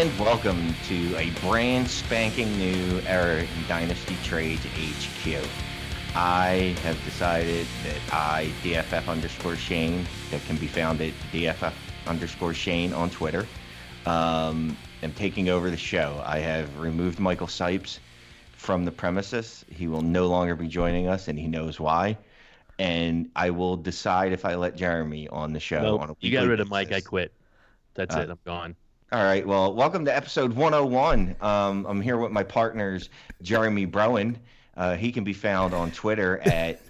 And welcome to a brand spanking new era in Dynasty Trades HQ. I have decided that I, DFF underscore Shane, that can be found at DFF underscore Shane on Twitter, um, am taking over the show. I have removed Michael Sipes from the premises. He will no longer be joining us, and he knows why. And I will decide if I let Jeremy on the show. Nope, on a you got rid of Mike. I quit. That's Uh, it. I'm gone. All right. Well, welcome to episode 101. Um, I'm here with my partners, Jeremy Browen. Uh, he can be found on Twitter at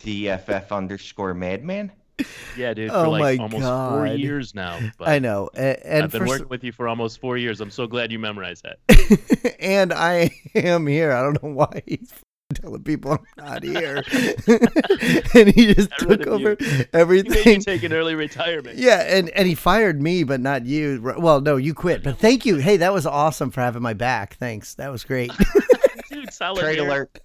DFF underscore madman. Yeah, dude. Oh for like my almost four years now. But I know, a- and I've been for s- working with you for almost four years. I'm so glad you memorized that. and I am here. I don't know why he's telling people I'm not here, and he just Got rid took of you. over You made me everything. take an early retirement. Yeah, and and he fired me, but not you. Well, no, you quit. But thank you. Hey, that was awesome for having my back. Thanks. That was great. Dude, solid Trade year. alert.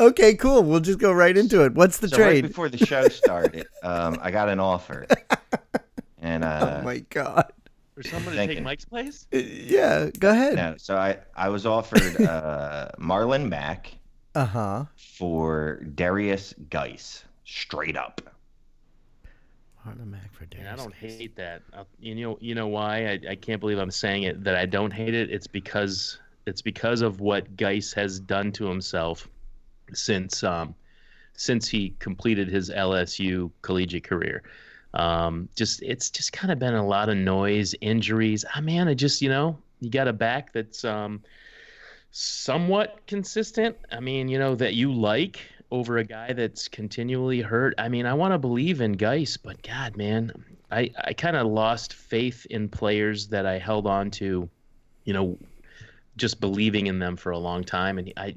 okay, cool. We'll just go right into it. What's the So right trade? before the show started, um, I got an offer, and uh, oh my god. For someone to take. Mike's place? Uh, Yeah, go ahead. no, so I I was offered uh, Marlon Mack Uh huh. for Derrius Guice, straight up. Marlon Mack for Derrius. And I don't Guice. hate that. Uh, You know, you know why? I, I can't believe I'm saying it that I don't hate it. It's because it's because of what Guice has done to himself since um since he completed his LSU collegiate career. Um, just it's just kind of been a lot of noise, injuries. Ah, man, I just you know you got a back that's um somewhat consistent. I mean, you know that you like over a guy that's continually hurt. I mean, I want to believe in Guice, but God, man, I I kind of lost faith in players that I held on to, you know, just believing in them for a long time, and I.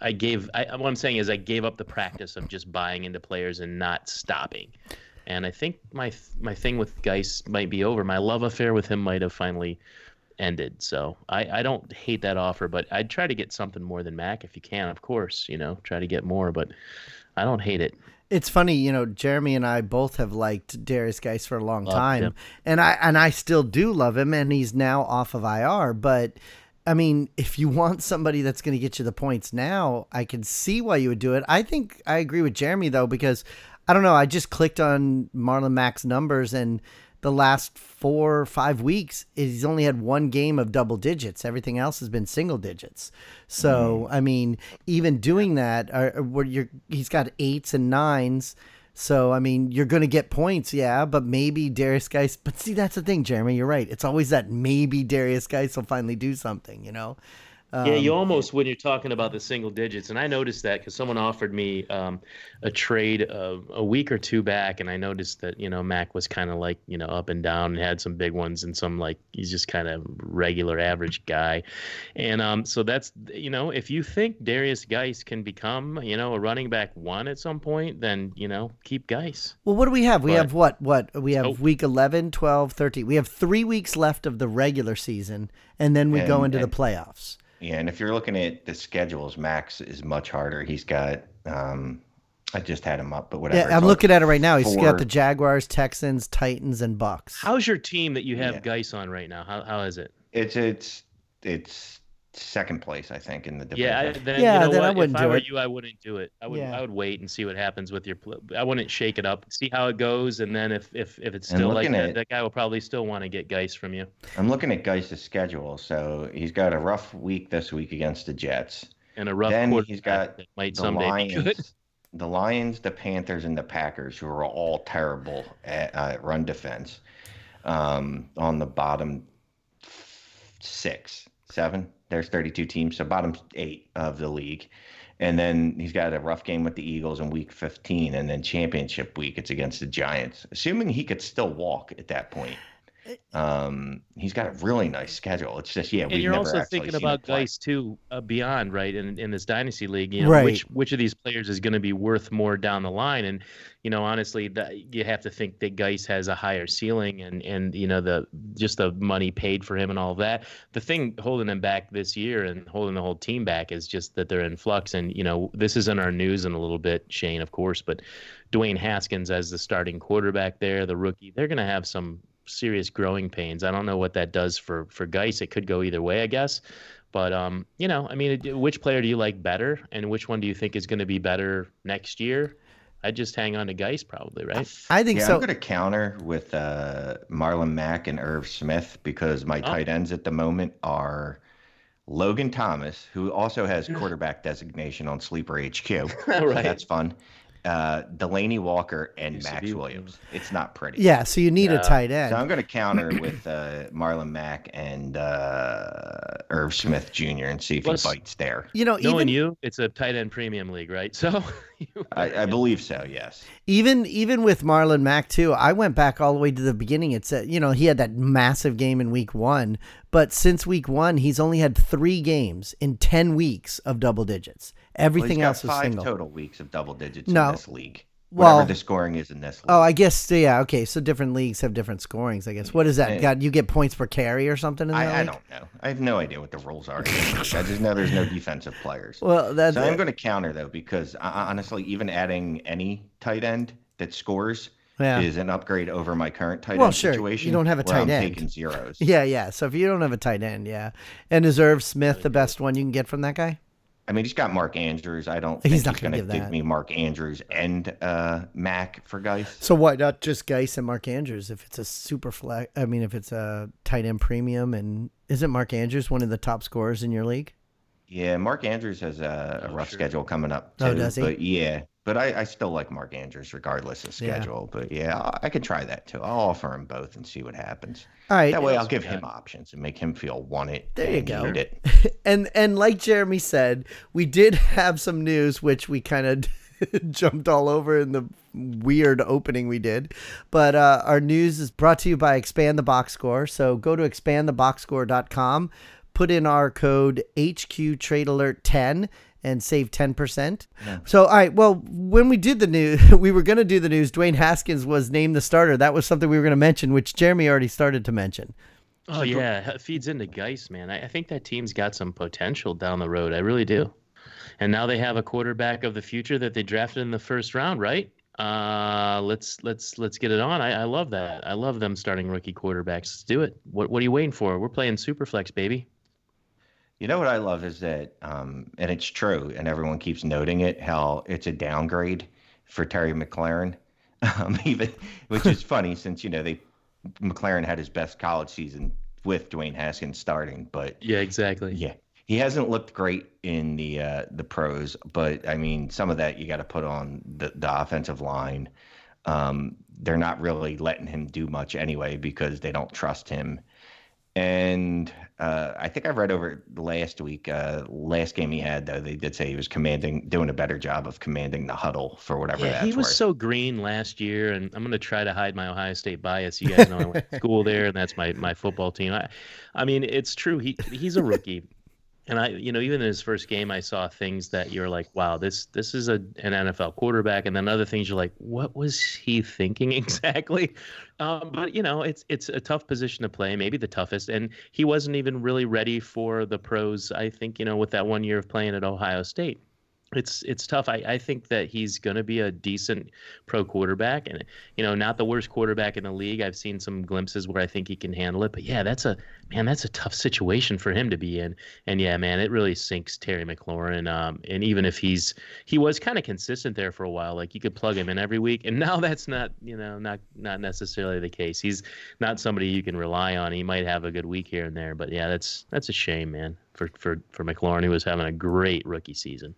I gave. I, what I'm saying is, I gave up the practice of just buying into players and not stopping. And I think my my thing with Guice might be over. My love affair with him might have finally ended. So I, I don't hate that offer, but I'd try to get something more than Mack if you can, of course. You know, try to get more, but I don't hate it. It's funny, you know, Jeremy and I both have liked Derrius Guice for a long Loved time, him. and I and I still do love him, and he's now off of IR. But I mean, if you want somebody that's going to get you the points now, I can see why you would do it. I think I agree with Jeremy though, because I don't know. I just clicked on Marlon Mack's numbers, and the last four or five weeks, he's only had one game of double digits. Everything else has been single digits. So I mean, even doing that, uh, where you're, he's got eights and nines. So I mean, you're going to get points, yeah, but maybe Derrius Guice. But see, that's the thing, Jeremy. You're right. It's always that maybe Derrius Guice will finally do something. You know. Yeah, you Um, almost when you're talking about the single digits, and I noticed that because someone offered me um, a trade uh, a week or two back, and I noticed that you know Mack was kind of like you know up and down and had some big ones and some like he's just kind of regular average guy, and um, so that's you know if you think Derrius Guice can become you know a running back one at some point, then you know keep Guice. Well, what do we have? We But- have what? What? We have Oh. week 11, 12, 13. We have three weeks left of the regular season, and then we go into and- the playoffs. Yeah, and if you're looking at the schedules, Mack's is much harder. He's got. Um, I just had him up, but whatever. Yeah, I'm like looking at it right now. He's four- got the Jaguars, Texans, Titans, and Bucks. How's your team that you have Yeah. Guice on right now? How how is it? It's it's it's second place, I think, in the division. Yeah, then, Yeah, you know then I wouldn't if I were it. you, I wouldn't do it. I would Yeah. I would wait and see what happens with your. I wouldn't shake it up. See how it goes, and then if if, if it's still like that, at- that guy will probably still want to get Guice from you. I'm looking at Guice' schedule. So he's got a rough week this week against the Jets. And a rough Then he's got that might The someday be good. Lions, the Lions, the Panthers, and the Packers, who are all terrible at uh, run defense, um, on the bottom six, seven. There's 32 teams, so bottom eight of the league. And then he's got a rough game with the Eagles in week 15, and then championship week, it's against the Giants. Assuming he could still walk at that point, um, he's got a really nice schedule. It's just, yeah, And we've you're never also thinking about play. Guice too, uh, beyond right in in this dynasty league. You know, Right. which which of these players is going to be worth more down the line? And you know, honestly, that you have to think that Guice has a higher ceiling, and and you know the just the money paid for him and all that. The thing holding him back this year and holding the whole team back is just that they're in flux. And you know, this is in our news in a little bit, Shane, of course, but Dwayne Haskins as the starting quarterback there, the rookie, they're going to have some serious growing pains. I don't know what that does for for Guice. It could go either way, I guess. But um, you know, I mean, which player do you like better, and which one do you think is going to be better next year? I'd just hang on to Guice probably, right? I think yeah, so. I'm going to counter with uh, Marlon Mack and Irv Smith because my Oh. tight ends at the moment are Logan Thomas, who also has quarterback designation on Sleeper HQ. so Right. That's fun. Uh, Delanie Walker and Used to Maxx be- Williams. It's not pretty. Yeah, so you need a tight end. So. I'm going to counter with uh, Marlon Mack and uh, Irv Smith Jr. and see if Plus- he bites there. You know, Knowing even you, it's a tight end premium league, right? So I, I believe so. Yes. even even with Marlon Mack too, I went back all the way to the beginning. It's a, you know he had that massive game in week one, but since week one he's only had three games in ten weeks of double digits. Well, Everything got else is five single. total weeks of double digits No. in this league. Well- the scoring is in this league. Oh, I guess yeah. Okay, so different leagues have different scorings. I guess. What is that? Got you get points per carry or something in that I, I don't know. I have no idea what the rules are. I just know there's no defensive players. Well, that's So I'm going to counter though because uh, honestly, even adding any tight end that scores yeah. is an upgrade over my current tight Well, end sure, you don't have a tight I'm end. taking zeros. Yeah, yeah. So if you don't have a tight end, yeah, and is Irv Smith the best one you can get from that guy? I mean, he's got Mark Andrews. I don't. He's think not he's gonna give give me Mark Andrews and uh, Mack for Guice. So why not just Guice and Mark Andrews if it's a Superflex? I mean, if it's a tight end premium, and isn't Mark Andrews one of the top scorers in your league? Yeah, Mark Andrews has a, a Oh, rough sure. schedule coming up too. Oh, does he? But yeah, but I, I still like Mark Andrews regardless of Yeah. schedule. But yeah, I, I could try that too. I'll offer him both and see what happens. All right, That way, I'll give him options and make him feel wanted. There you go. it. and and like Jeremy said, we did have some news which we kind of jumped all over in the weird opening we did. But uh, our news is brought to you by Expand the Box Score. So go to expandtheboxscore.com, put in our code HQ Trade Alert 10 and save 10%. So, all right, well, when we did the news, we were going to do the news. Dwayne Haskins was named the starter. That was something we were going to mention, which Jeremy already started to mention. Oh yeah, it feeds into Guice, man. I, I think that team's got some potential down the road. I really do. And now they have a quarterback of the future that they drafted in the first round, right? Uh, let's let's let's get it on. I, I love that. I love them starting rookie quarterbacks. Let's do it. What what are you waiting for? We're playing Superflex, baby. You know what I love is that, um, and it's true, and everyone keeps noting it, how it's a downgrade for Terry McLaurin. Um, even, which is funny since you know they McLaurin had his best college season with Dwayne Haskins starting, but Yeah, exactly. yeah, he hasn't looked great in the uh, the pros. But I mean, some of that you got to put on the the offensive line. Um, they're not really letting him do much anyway because they don't trust him. And uh, I think I read over last week, uh, last game he had though, they did say he was commanding, doing a better job of commanding the huddle for whatever Yeah, he was worth. so green last year, and I'm going to try to hide my Ohio State bias. You guys know I went to school there, and that's my my football team. I, I mean, it's true. He he's a rookie, and I, you know, even in his first game, I saw things that you're like, wow, this this is a an NFL quarterback, and then other things you're like, what was he thinking exactly? Um, but you know, it's it's a tough position to play, maybe the toughest, and he wasn't even really ready for the pros. I think you know, with that one year of playing at Ohio State it's it's tough. I, I think that he's going to be a decent pro quarterback, and you know, not the worst quarterback in the league. I've seen some glimpses where I think he can handle it, but yeah, that's a man. That's a tough situation for him to be in. And yeah, man, it really sinks Terry McLaurin. Um, and even if he's he was kind of consistent there for a while, like you could plug him in every week, and now that's not you know not not necessarily the case. He's not somebody you can rely on. He might have a good week here and there, but yeah, that's that's a shame, man. For for for McLaurin, he was having a great rookie season.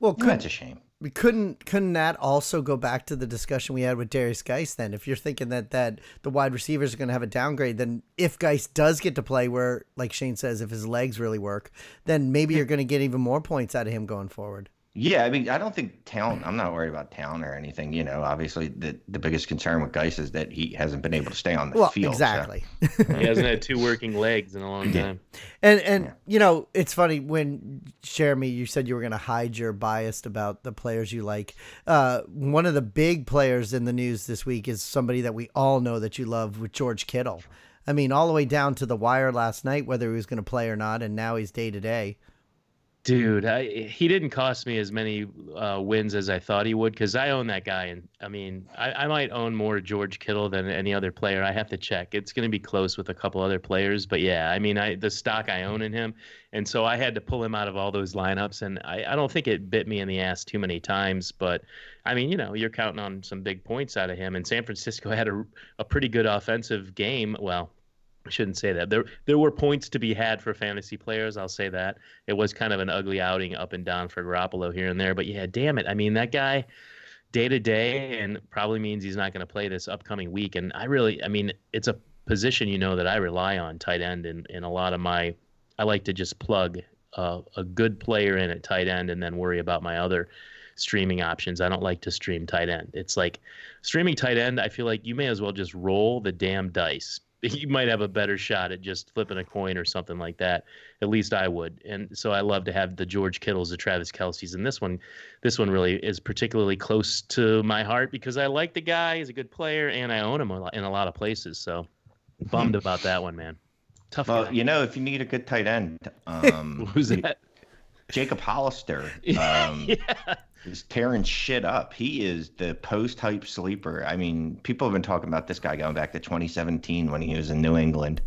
Well, could, That's a shame. we couldn't couldn't that also go back to the discussion we had with Derrius Guice then? If you're thinking that that the wide receivers are going to have a downgrade then if Guice does get to play where like Shane says if his legs really work then maybe you're going to get even more points out of him going forward Yeah, I mean, I don't think talent. I'm not worried about talent or anything. You know, obviously, the the biggest concern with Guice is that he hasn't been able to stay on the well field. so- exactly He hasn't had two working legs in a long Yeah. time. and and Yeah. you know it's funny when Jeremy you said you were going to hide your bias about the players you like uh one of the big players in the news this week is somebody that we all know that you love with George Kittle I mean all the way down to the wire last night whether he was going to play or not and now he's day to day Dude, I, he didn't cost me as many uh, wins as I thought he would because I own that guy, and I mean, I, I, might own more George Kittle than any other player. I have to check. It's going to be close with a couple other players, but yeah, I mean, I the stock I own in him, and so I had to pull him out of all those lineups, and I, I don't think it bit me in the ass too many times, but I mean, you know, you're counting on some big points out of him, and San Francisco had a, a pretty good offensive game. Well, I shouldn't say that. There there were points to be had for fantasy players. I'll say that. It was kind of an ugly outing up and down for Garoppolo here and there. But yeah, damn it. I mean, that guy day to day and probably means he's not going to play this upcoming week. And I really, I mean, it's a position you know that I rely on tight end in, in a lot of my. I like to just plug uh, a good player in at tight end and then worry about my other streaming options. I don't like to stream tight end. It's like streaming tight end. I feel like you may as well just roll the damn dice you might have a better shot at just flipping a coin or something like that. At least I would. And so I love to have the George Kittles, the Travis Kelce's, and this one, this one really is particularly close to my heart because I like the guy. He's a good player, and I own him in a lot of places. So bummed about that one, man. Tough. Well, guy. you know, if you need a good tight end, um, who's that? Jacob Hollister. Um, yeah is tearing shit up. He is the post hype sleeper. I mean, people have been talking about this guy going back to 2017 when he was in New England.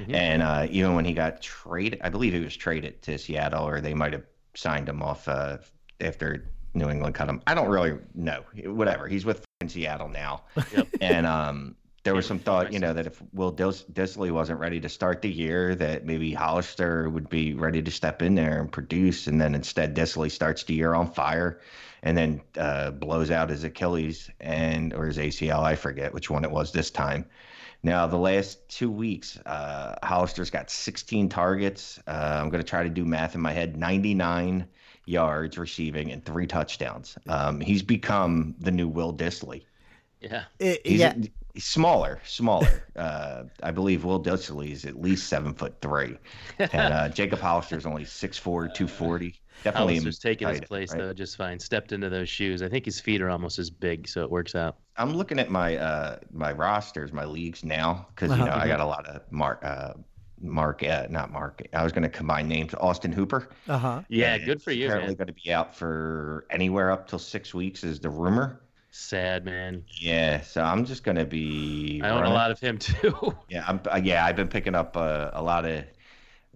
Mm-hmm. And uh, even when he got traded, I believe he was traded to Seattle, or they might have signed him off uh, after New England cut him. I don't really know. Whatever. He's with Seattle now. Yep. And um, there was some thought, you know, that if Will Dis- Dissly wasn't ready to start the year, that maybe Hollister would be ready to step in there and produce, and then instead Dissly starts the year on fire, and then uh, blows out his Achilles and or his ACL, I forget which one it was this time. Now the last two weeks, uh, Hollister's got 16 targets. Uh, I'm going to try to do math in my head. 99 yards receiving and three touchdowns. Um, he's become the new Will Dissly. Yeah. It, yeah. He's smaller, smaller. uh, I believe Will Dissly is at least seven foot three, and uh, Jacob Hollister is only 6'4", 240. Definitely, Hollister's taking his place right? though just fine. Stepped into those shoes. I think his feet are almost as big, so it works out. I'm looking at my uh, my rosters, my leagues now, because you know I got a lot of Mark. Uh, Mark, uh, not Mark. I was going to combine names. Austin Hooper. Uh huh. Yeah, good for you. Apparently going to be out for anywhere up till six weeks is the rumor. Sad man. Yeah, so I'm just gonna be. I own running. a lot of him too. yeah, I'm. Uh, yeah, I've been picking up uh, a lot of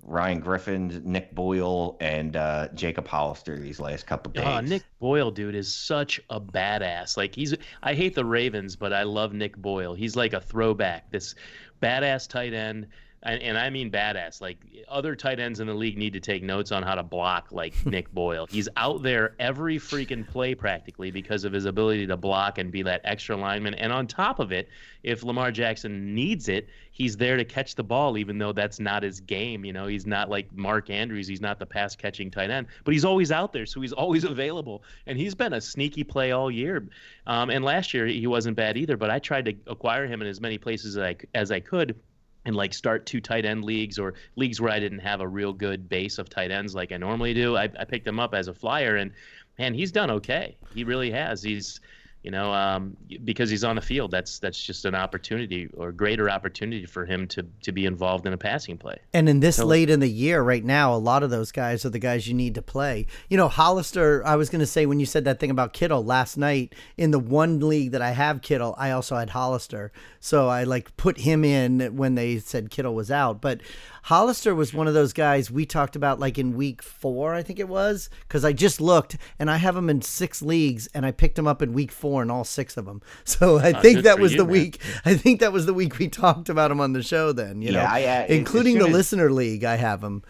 Ryan Griffin, Nick Boyle, and uh, Jacob Hollister these last couple days. Oh, Nick Boyle, dude, is such a badass. Like he's. I hate the Ravens, but I love Nick Boyle. He's like a throwback. This badass tight end and, and I mean badass. Like other tight ends in the league need to take notes on how to block like Nick Boyle. He's out there every freaking play practically because of his ability to block and be that extra lineman. And on top of it, if Lamar Jackson needs it, he's there to catch the ball, even though that's not his game. You know, he's not like Mark Andrews. He's not the pass catching tight end, but he's always out there, so he's always available. And he's been a sneaky play all year. Um, and last year he wasn't bad either. But I tried to acquire him in as many places as I as I could and like start two tight end leagues or leagues where I didn't have a real good base of tight ends like I normally do. I, I picked him up as a flyer, and man, he's done okay. He really has. He's you know, um, because he's on the field. That's that's just an opportunity or greater opportunity for him to to be involved in a passing play. And in this so, late in the year, right now, a lot of those guys are the guys you need to play. You know, Hollister. I was going to say when you said that thing about Kittle last night in the one league that I have Kittle, I also had Hollister, so I like put him in when they said Kittle was out. But Hollister was one of those guys we talked about like in week four, I think it was, because I just looked and I have him in six leagues and I picked him up in week four in all six of them. So I uh, think that was you, the man. week. I think that was the week we talked about him on the show. Then you yeah, know, I, uh, including the as, listener league, I have him.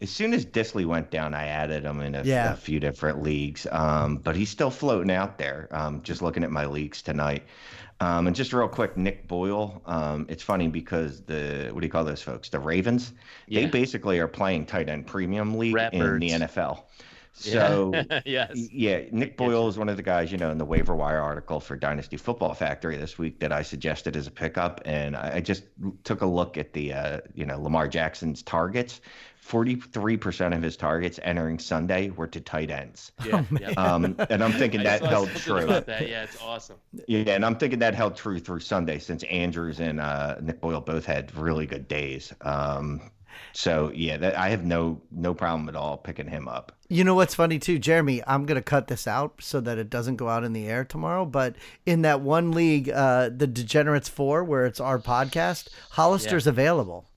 As soon as Dissly went down, I added him in a, yeah. a few different leagues. Um, but he's still floating out there. Um, just looking at my leagues tonight. Um, and just real quick, Nick Boyle. Um, it's funny because the what do you call those folks? The Ravens. Yeah. They basically are playing tight end premium league in the NFL. So yeah. yes. yeah, Nick Boyle is one of the guys, you know, in the waiver wire article for Dynasty Football Factory this week that I suggested as a pickup, and I just took a look at the, uh, you know, Lamar Jackson's targets. 43% of his targets entering Sunday were to tight ends. Yeah, yeah. Um, and I'm thinking that held true. That. Yeah, it's awesome. Yeah, and I'm thinking that held true through Sunday since Andrews and uh, Nick Boyle both had really good days. Um, So yeah, that, I have no no problem at all picking him up. You know what's funny too, Jeremy? I'm gonna cut this out so that it doesn't go out in the air tomorrow. But in that one league, uh, the Degenerates Four, where it's our podcast, Hollister's available.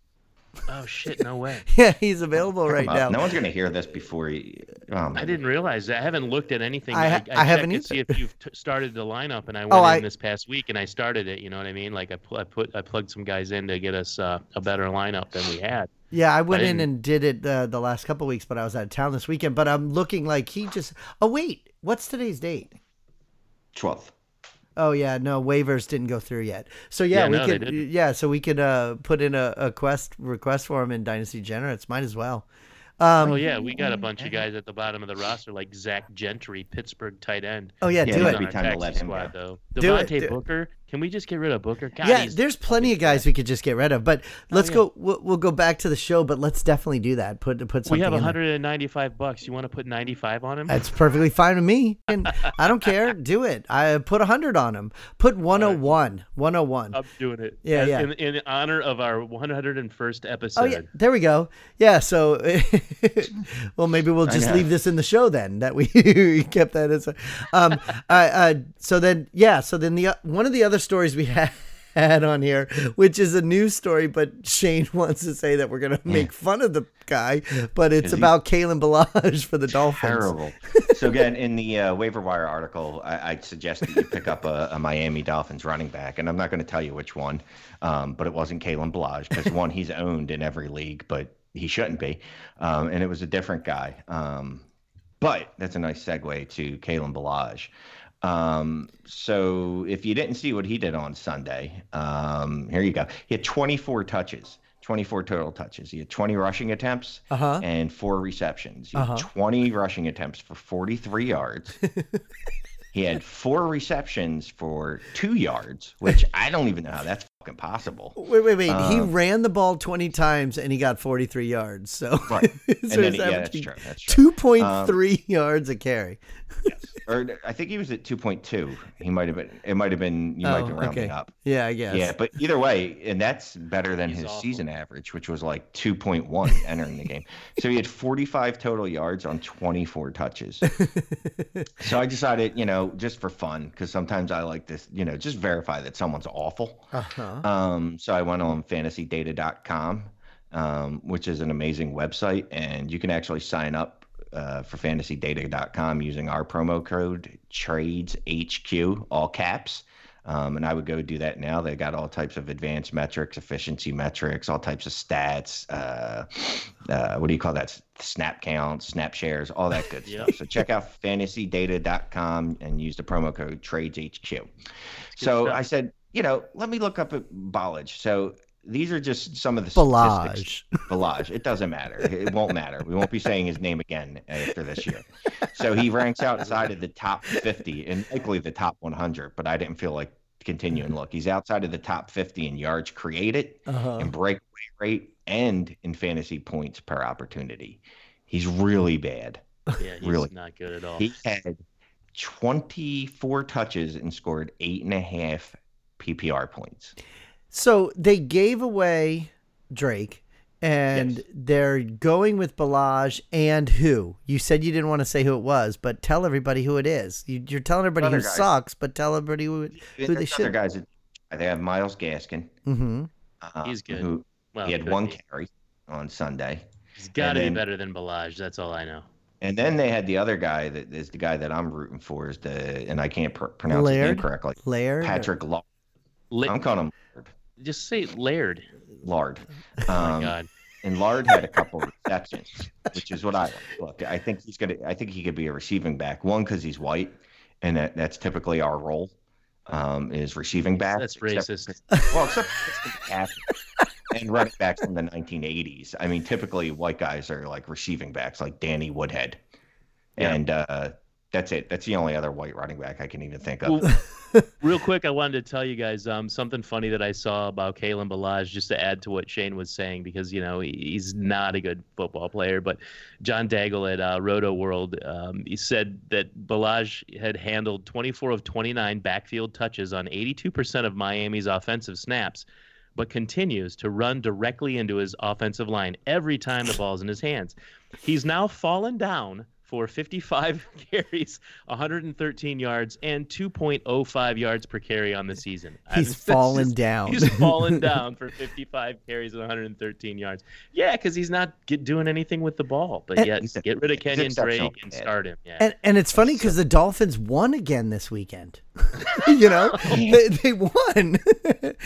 Oh shit! No way. Yeah, he's available right up. now. No one's gonna hear this before he. Um, I didn't realize that. I haven't looked at anything. I ha- I, I haven't checked to see if you've t- started the lineup, and I went Oh, in I- this past week and I started it. You know what I mean? Like I, put I put I plugged some guys in to get us uh, a better lineup than we had. Yeah, I went in and did it uh, the last couple weeks, but I was out of town this weekend. But I'm looking like he just. Oh wait, what's today's date? twelfth. Oh yeah, no waivers didn't go through yet. So yeah, Yeah, we no, could yeah, so we could uh, put in a, a quest request for him in Dynasty Generates. Might as well. Um, oh yeah, we got a bunch of guys at the bottom of the roster like Zach Gentry, Pittsburgh tight end. Oh yeah, Yeah, do it He's it. on be our time to let him squad, go. though. Do it, Devontae do- Booker. Can we just get rid of Booker? God, yeah, there's plenty of guys we could just get rid of, but let's yeah. go. We'll, we'll go back to the show, but let's definitely do that. Put put something. we have in 195 bucks. You want to put 95 on him? That's perfectly fine with me, and I don't care. Do it. I put hundred on him. Put 101. 101. I'm doing it. Yeah, As- yeah. In, in honor of our 101st episode. Oh yeah, there we go. Yeah, so well maybe we'll just leave this in the show then that we kept that as a um uh, uh so then yeah, so then the uh, one of the other stories we had had on here, which is a news story, but Shane wants to say that we're gonna make fun of the guy, but it's about Kalen Ballage for the Dolphins. Terrible. so again, in the uh, waiver wire article, I, I suggest that you pick up a, a Miami Dolphins running back, and I'm not going to tell you which one, um, but it wasn't Kalen Ballage because one he's owned in every league, but he shouldn't be, um, and it was a different guy. Um, but that's a nice segue to Kalen Ballage. Um, so if you didn't see what he did on Sunday, um, here you go. He had 24 touches, 24 total touches. He had 20 rushing attempts Uh-huh. and four receptions. He had Uh-huh. 20 rushing attempts for 43 yards. he had four receptions for two yards, which I don't even know how that's fucking possible. Wait, wait, wait. he Um, ran the ball 20 times and he got 43 yards. So, Right. so And then, yeah, that's true. That's true. 2.3 yards a carry. Or I think he was at 2.2. He might have been, it might have been, you might Oh, be rounding okay. up. Yeah, I guess. Yeah, but either way, and that's better than He's his awful. season average, which was like 2.1 entering the game. So he had 45 total yards on 24 touches. so I decided, you know, just for fun, because sometimes I like this, you know, just verify that someone's awful. Uh-huh. Um, so I went on fantasydata.com, um, which is an amazing website, and you can actually sign up uh, for fantasydata.com using our promo code TradesHQ, all caps. Um, and I would go do that now. They got all types of advanced metrics, efficiency metrics, all types of stats. Uh, uh, what do you call that? Snap counts, snap shares, all that good Yep. stuff. So check out fantasydata.com and use the promo code TradesHQ. So stuff. I said, you know, let me look up at Ballage. So these are just some of the statistics. Ballage. Ballage. It doesn't matter. It won't matter. We won't be saying his name again after this year. So he ranks outside of the top 50 and likely the top 100, but I didn't feel like continuing. Look, he's outside of the top 50 in yards created, Uh-huh. in breakaway rate, and in fantasy points per opportunity. He's really bad. Yeah, he's Really? not good at all. He had 24 touches and scored eight and a half PPR points. So they gave away Drake, and Yes. they're going with Ballage and who? You said you didn't want to say who it was, but tell everybody who it is. You, you're telling everybody Other who guys. sucks, but tell everybody who, who they other should. guys. that- They have Myles Gaskin. Mm-hmm. uh, He's good. Who well, he had one be. carry on Sunday. He's got to be then- better than Ballage. That's all I know. And then they had the other guy that is the guy that I'm rooting for is the and I can't pr- pronounce his Laird? name correctly. Laird. Patrick Lard. La- I'm calling him Lard. Just say Laird. Lard. Oh my Um, God. and Lard had a couple receptions, which is what I. Look, I think he's gonna. I think he could be a receiving back. One because he's white, and that, that's typically our role um, is receiving back. That's except- racist. Well, except and running backs from the 1980s. I mean, typically white guys are like receiving backs, like Danny Woodhead, Yeah. and uh, that's it. That's the only other white running back I can even think of. Well, Real quick, I wanted to tell you guys um, something funny that I saw about Kalen Ballage, just to add to what Shane was saying, because you know he's not a good football player. But John Daigle at uh, Roto World, um, he said that Ballage had handled 24 of 29 backfield touches on 82% of Miami's offensive snaps, but continues to run directly into his offensive line every time the ball's in his hands. He's now fallen down for 55 carries, 113 yards, and 2.05 yards per carry on the season. He's fallen just, down. He's fallen down for 55 carries and 113 yards. Yeah, because he's not get, doing anything with the ball. But yet, get rid of Kenyon Drake and start him. Yeah. And, and it's funny because the Dolphins won again this weekend. you know, they, they won.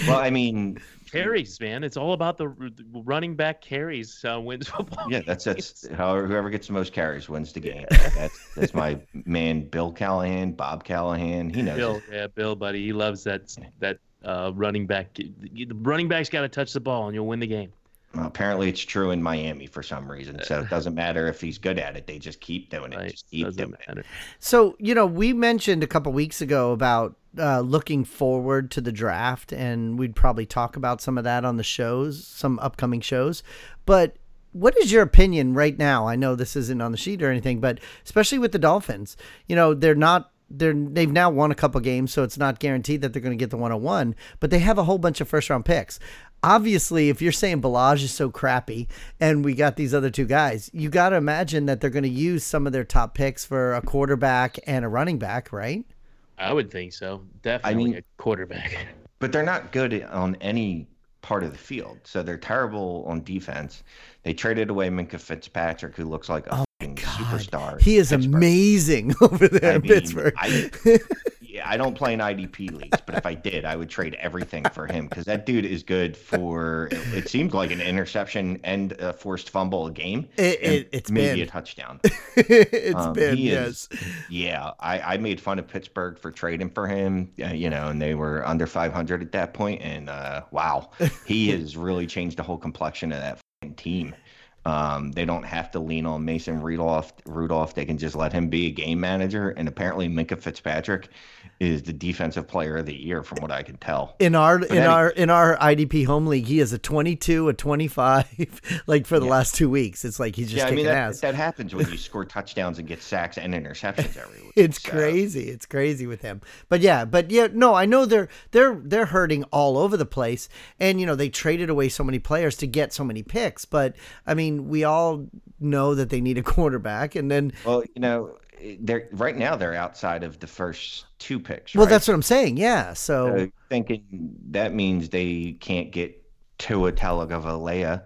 well, I mean, carries, man. It's all about the running back carries uh, wins football. Yeah, that's that's how whoever gets the most carries wins the game. that's that's my man, Bill Callahan, Bob Callahan. He knows. Bill, it. yeah, Bill, buddy, he loves that that uh, running back. The running back's got to touch the ball, and you'll win the game. Well, apparently, it's true in Miami for some reason. So it doesn't matter if he's good at it; they just keep doing it. Right. Just keep doesn't doing matter. it. So you know, we mentioned a couple weeks ago about uh, looking forward to the draft, and we'd probably talk about some of that on the shows, some upcoming shows. But what is your opinion right now? I know this isn't on the sheet or anything, but especially with the Dolphins, you know, they're not they're they've now won a couple games, so it's not guaranteed that they're going to get the 101, but they have a whole bunch of first round picks. Obviously, if you're saying Ballage is so crappy and we got these other two guys, you got to imagine that they're going to use some of their top picks for a quarterback and a running back, right? I would think so. Definitely I mean, a quarterback. But they're not good on any part of the field. So they're terrible on defense. They traded away Minkah Fitzpatrick, who looks like a oh superstar. He is amazing over there I in mean, Pittsburgh. I, I don't play in IDP leagues, but if I did, I would trade everything for him because that dude is good for. It, it seems like an interception and a forced fumble a game. It, it, it's maybe been. a touchdown. it's um, been yes. Is, yeah, I, I made fun of Pittsburgh for trading for him. Uh, you know, and they were under 500 at that point, and uh, wow, he has really changed the whole complexion of that team. Um, they don't have to lean on Mason Rudolph. Rudolph, they can just let him be a game manager. And apparently, Minkah Fitzpatrick is the defensive player of the year, from what I can tell. In our but in any, our in our IDP home league, he is a 22, a 25, like for the yeah. last two weeks. It's like he's just yeah, I mean, that, ass. That happens when you score touchdowns and get sacks and interceptions every week. it's so. crazy. It's crazy with him. But yeah, but yeah, no, I know they're they're they're hurting all over the place, and you know they traded away so many players to get so many picks. But I mean we all know that they need a quarterback, and then well, you know, they're right now they're outside of the first two picks. Well, that's what I'm saying. Yeah, so, so thinking that means they can't get Tua Tagovailoa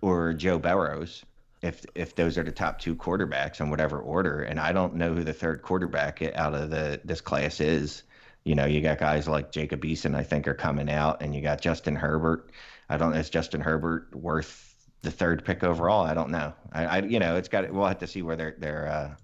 or Joe Burrows if if those are the top two quarterbacks in whatever order. And I don't know who the third quarterback out of the this class is. You know, you got guys like Jacob Eason, I think, are coming out, and you got Justin Herbert. I don't know, is Justin Herbert worth the third pick overall. I don't know. I, I you know, it's got. We'll have to see where they're they're uh,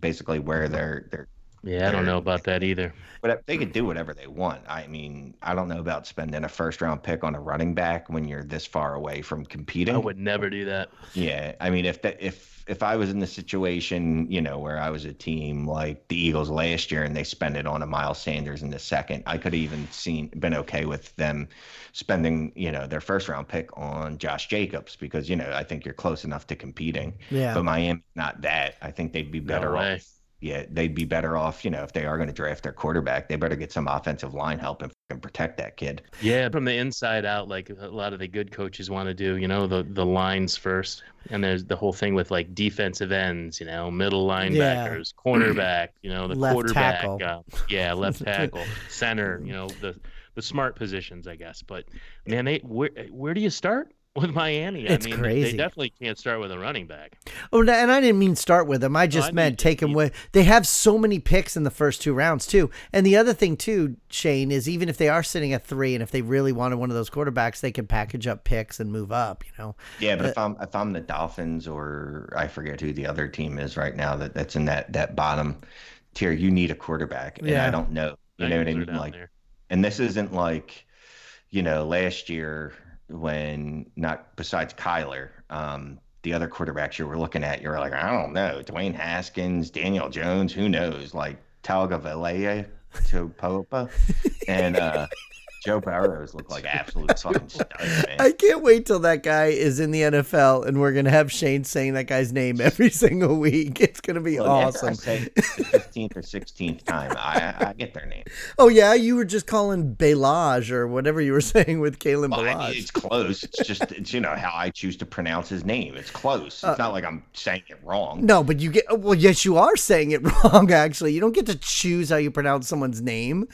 basically where they're they're. Yeah, I don't know about that either. But they could do whatever they want. I mean, I don't know about spending a first round pick on a running back when you're this far away from competing. I would never do that. Yeah, I mean, if that if if I was in the situation, you know, where I was a team like the Eagles last year and they spent it on a Miles Sanders in the second, I could have even seen been okay with them spending, you know, their first round pick on Josh Jacobs because, you know, I think you're close enough to competing. Yeah. But Miami not that. I think they'd be better no off yeah, they'd be better off, you know, if they are going to draft their quarterback, they better get some offensive line help and protect that kid. Yeah, from the inside out, like a lot of the good coaches want to do, you know, the the lines first, and there's the whole thing with like defensive ends, you know, middle linebackers, yeah. cornerback, you know, the left quarterback, uh, yeah, left tackle, center, you know, the the smart positions, I guess. But man, they where where do you start? with Miami. It's I mean, crazy. They definitely can't start with a running back. Oh, and I didn't mean start with them. I just no, I meant take them with. They have so many picks in the first two rounds too. And the other thing too, Shane, is even if they are sitting at three, and if they really wanted one of those quarterbacks, they could package up picks and move up. You know. Yeah, but uh, if I'm if I'm the Dolphins or I forget who the other team is right now that that's in that that bottom tier, you need a quarterback, and yeah. I don't know. You know what I mean? Like, there. And this isn't like, you know, last year when not besides Kyler, um, the other quarterbacks you were looking at, you're like, I don't know, Dwayne Haskins, Daniel Jones, who knows, like Tagovailoa to Popa, and uh, Joe Burrows look like absolute fucking studs, man. I can't wait till that guy is in the NFL and we're gonna have Shane saying that guy's name every single week. It's gonna be Well, after awesome. I say the fifteenth or sixteenth time, I, I get their name. Oh yeah, you were just calling Belage or whatever you were saying with Kalen Well, I mean, it's close. It's just it's you know how I choose to pronounce his name. It's close. It's uh, not like I'm saying it wrong. No, but you get well. Yes, you are saying it wrong. Actually, you don't get to choose how you pronounce someone's name.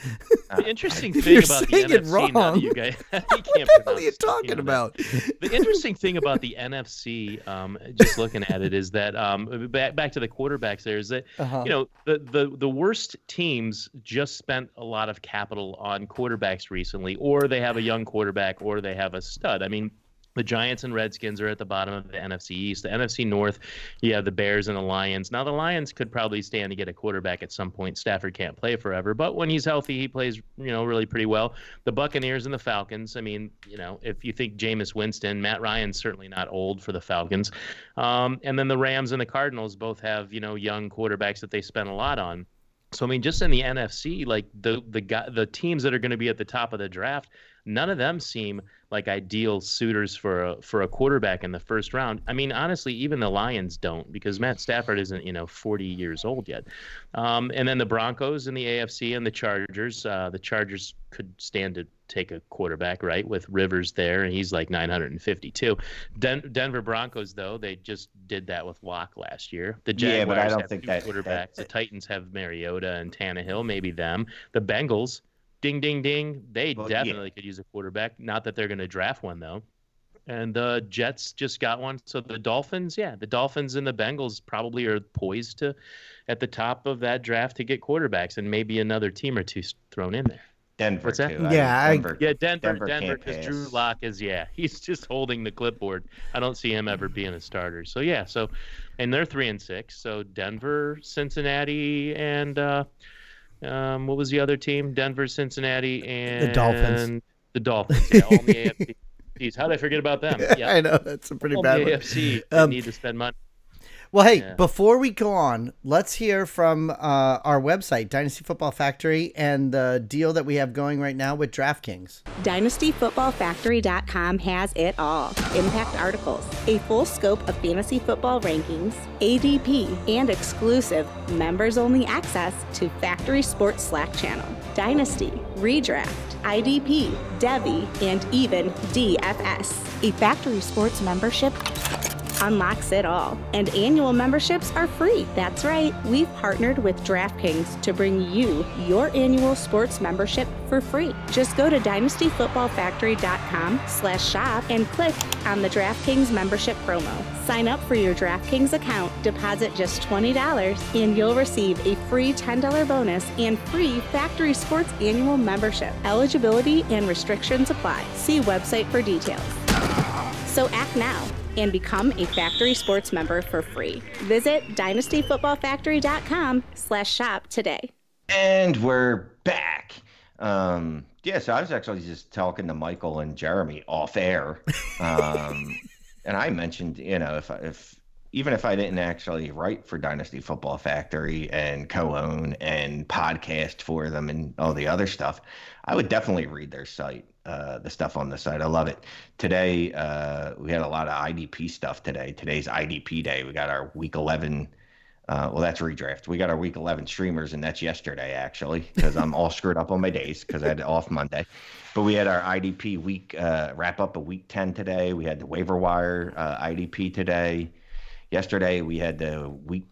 The uh, interesting You're thing about the saying it NFC, now wrong. you guys, you What can't the hell are you talking know, that- about? the interesting thing about the NFC, um, just looking at it, is that um, back back to the quarterbacks. There is that Uh-huh. you know the, the the worst teams just spent a lot of capital on quarterbacks recently, or they have a young quarterback, or they have a stud. I mean. The Giants and Redskins are at the bottom of the NFC East. The NFC North, you have the Bears and the Lions. Now the Lions could probably stand to get a quarterback at some point. Stafford can't play forever, but when he's healthy, he plays you know really pretty well. The Buccaneers and the Falcons. I mean, you know, if you think Jameis Winston, Matt Ryan's certainly not old for the Falcons. Um, and then the Rams and the Cardinals both have you know young quarterbacks that they spend a lot on. So I mean, just in the NFC, like the the the teams that are going to be at the top of the draft, none of them seem like ideal suitors for a for a quarterback in the first round. I mean, honestly, even the Lions don't because Matt Stafford isn't you know 40 years old yet. Um, and then the Broncos and the AFC and the Chargers. Uh, the Chargers could stand to take a quarterback, right, with Rivers there, and he's like 952. Den- Denver Broncos, though, they just did that with Lock last year. The Jaguars Yeah, but I don't have think two that- quarterbacks. that- the Titans have Mariota and Tannehill, maybe them. The Bengals, ding, ding, ding, they Well, yeah. definitely could use a quarterback. Not that they're going to draft one though. And the Jets just got one. So the Dolphins, yeah, the Dolphins and the Bengals probably are poised to, at the top of that draft, to get quarterbacks, and maybe another team or two thrown in there. Denver What's that? too. Yeah, I- mean, Denver, Yeah, Denver, Denver Denver, because Drew pass. Lock is yeah, he's just holding the clipboard. I don't see him ever being a starter. So yeah, so and they're three and six. So Denver, Cincinnati, and uh, um, what was the other team? Denver, Cincinnati, and the Dolphins. The Dolphins. Yeah, all in the AFC. Jeez, how did I forget about them? Yeah, I know that's a pretty all bad the one. AFC. They Um, need to spend money. Well, hey, Yeah. before we go on, let's hear from uh, our website, Dynasty Football Factory, and the deal that we have going right now with DraftKings. DynastyFootballFactory.com has it all impact articles, a full scope of fantasy football rankings, ADP, and exclusive members only access to Factory Sports Slack channel, Dynasty, Redraft, IDP, Devy, and even DFS. A Factory Sports membership unlocks it all. And annual memberships are free. That's right. We've partnered with DraftKings to bring you your annual sports membership for free. Just go to dynastyfootballfactory.com slash shop and click on the DraftKings membership promo. Sign up for your DraftKings account, deposit just $20, and you'll receive a free $10 bonus and free Factory Sports annual membership. Eligibility and restrictions apply. See website for details. So act now and become a Factory Sports member for free. Visit dynastyfootballfactory.com slash shop today. And we're back. Um, yeah, so I was actually just talking to Michael and Jeremy off air, um, and I mentioned, you know, if if even if I didn't actually write for Dynasty Football Factory and co-own and podcast for them and all the other stuff, I would definitely read their site, uh, the stuff on the site. I love it. Today, uh, we had a lot of IDP stuff today. Today's IDP day. We got our Week 11 uh, well, that's redraft. We got our week 11 streamers, and that's yesterday, actually, because I'm all screwed up on my days because I had off Monday. But we had our IDP week uh, wrap up a week 10 today. We had the waiver wire uh, IDP today. Yesterday, we had the week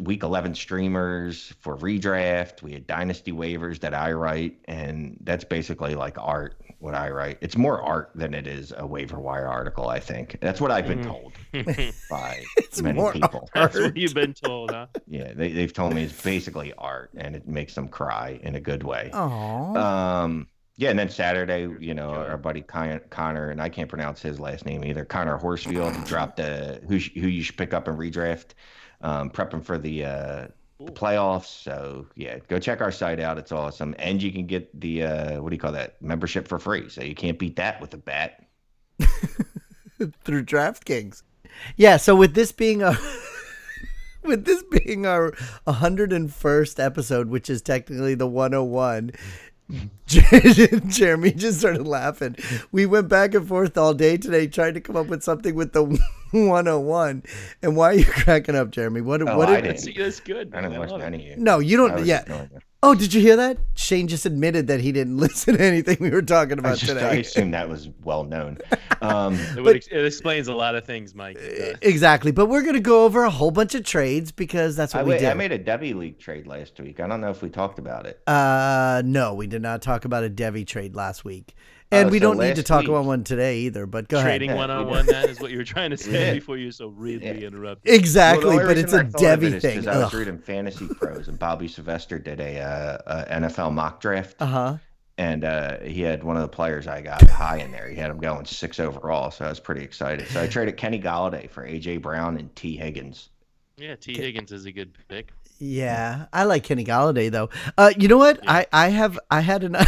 week 11 streamers for redraft. We had dynasty waivers that I write, and that's basically like art, what I write. It's more art than it is a waiver wire article, I think. That's what I've been told by It's many more people. That's what you've been told, huh? Yeah, they, they've told me it's basically art and it makes them cry in a good way. Aww. Um, yeah, and then Saturday, you know, our buddy Con- Connor, and I can't pronounce his last name either. Connor Horsfield dropped a who sh- who you should pick up and redraft, um, prepping for the uh, the playoffs. So yeah, go check our site out. It's awesome, and you can get the uh, what do you call that membership for free. So you can't beat that with a bat. through DraftKings. Yeah, so with this being a with this being our 101st episode, which is technically the 101, Jeremy just started laughing. We went back and forth all day today trying to come up with something with the 101. And why are you cracking up, Jeremy? What? Oh, what? I did- didn't. See, that's good. I didn't man. listen love to it. any of you. no, you don't. was Yeah. ignoring. Oh, did you hear that? Shane just admitted that he didn't listen to anything we were talking I, about today. I assume that was well known. Um, It, would it explains a lot of things, Mike. Exactly, but we're gonna go over a whole bunch of trades because that's I, what we did. I made a Debbie League trade last week. I don't know if we talked about it. uh, no, we did not talk about a Devy trade last week, and Oh, we so don't need to talk week- about one today either. But go ahead. Trading one on one, that is what you were trying to say did. before you so rudely Yeah. interrupted. Exactly, Well, but it's a a I thought of Devy it is thing. 'cause I was reading Fantasy Pros, and Bobby Sylvester did a, uh, a NFL mock draft, Uh huh. and uh, he had one of the players I got high in there. He had him going six overall, so I was pretty excited. So I traded Kenny Golladay for AJ Brown and Tee Higgins. Yeah, Tee Higgins is a good pick. Yeah, I like Kenny Golladay though. Uh, you know what? Yeah. I I have I had an.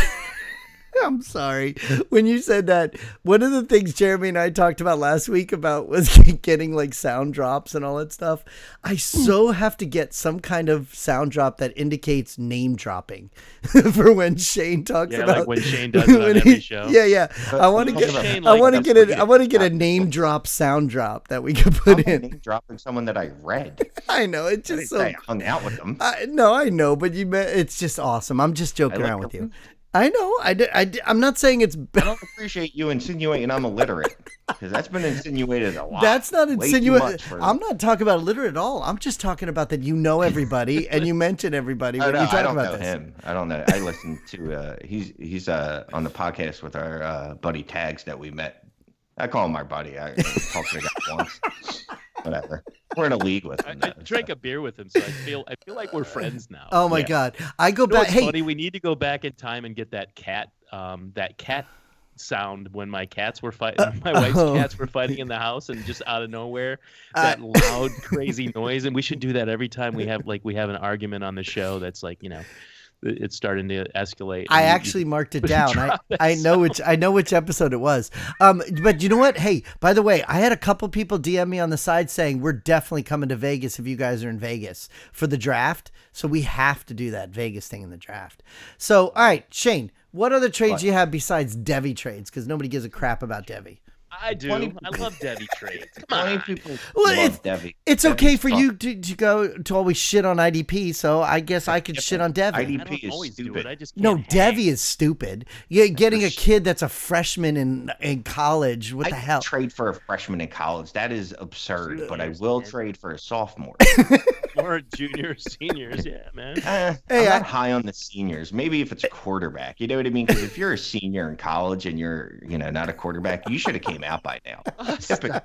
I'm sorry. When you said that, one of the things Jeremy and I talked about last week about was getting like sound drops and all that stuff. I hmm. so have to get some kind of sound drop that indicates name dropping for when Shane talks Yeah, about like when Shane does it on when every show. Yeah, yeah. But I want to get about- Shane I want to get what a I want to get a name drop sound drop that we could I'm put in. name dropping someone that I read. I know it's just didn't so I hung out with them. I, no, I know, but you it's just awesome. I'm just joking like around with you. I know. I, di- I, di- I'm not saying it's. I don't appreciate you insinuating I'm illiterate because that's been insinuated a lot. that's not insinuating. I'm not talking about illiterate at all. I'm just talking about that you know everybody and you mention everybody when no, you talk I don't about know this. him. I don't know. I listened to uh he's he's uh on the podcast with our uh buddy Tags that we met. I call him our buddy. I talked to the guy once. Whatever. We're in a league with I, him. I though, drank so. a beer with him, so I feel I feel like we're friends now. Oh my Yeah. god! I go You know back. what's Hey, funny? We need to go back in time and get that cat, um, that cat sound when my cats were fighting. My wife's oh. cats were fighting in the house, and just out of nowhere, I- that loud, crazy noise. And we should do that every time we have like we have an argument on the show. That's like you know, it- it's starting to escalate. I and you- actually marked it down. I, I know which I know which episode it was. Um, but you know what? Hey, by the way, I had a couple people DM me on the side saying we're definitely coming to Vegas if you guys are in Vegas for the draft. So we have to do that Vegas thing in the draft. So all right, Shane, what other trades What? do you have besides Devy trades? Because nobody gives a crap about Devy. I do. Funny- I love Devy trades. Come on. of people Well, love it's- Devy. It's Devy's okay for fun. you to, to go to always shit on IDP. So I guess I could shit on Devy. IDP I is stupid. I just No, can't hang. Devy is stupid. Yeah, getting a kid that's a freshman in in college. What I the hell? trade for a freshman in college. That is absurd. But I will trade for a sophomore. Or juniors, seniors. Yeah, man. Eh, Hey, I'm I- not high on the seniors. Maybe if it's a quarterback, you know what I mean? Because if you're a senior in college and you're, you know, not a quarterback, you should have came out by now. Typically,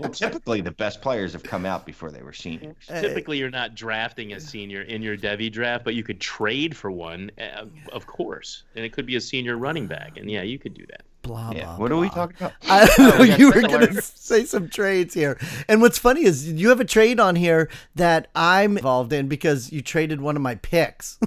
well, typically the best players have come out before they were seniors. Uh, Typically, you're not drafting a senior in your Devy draft, but you could trade for one, uh, of course, and it could be a senior running back, and yeah, you could do that. Blah Yeah. blah. What are we blah. talking about? I oh, don't know. Oh, we you were gonna say some trades here, and what's funny is you have a trade on here that I'm involved in because you traded one of my picks.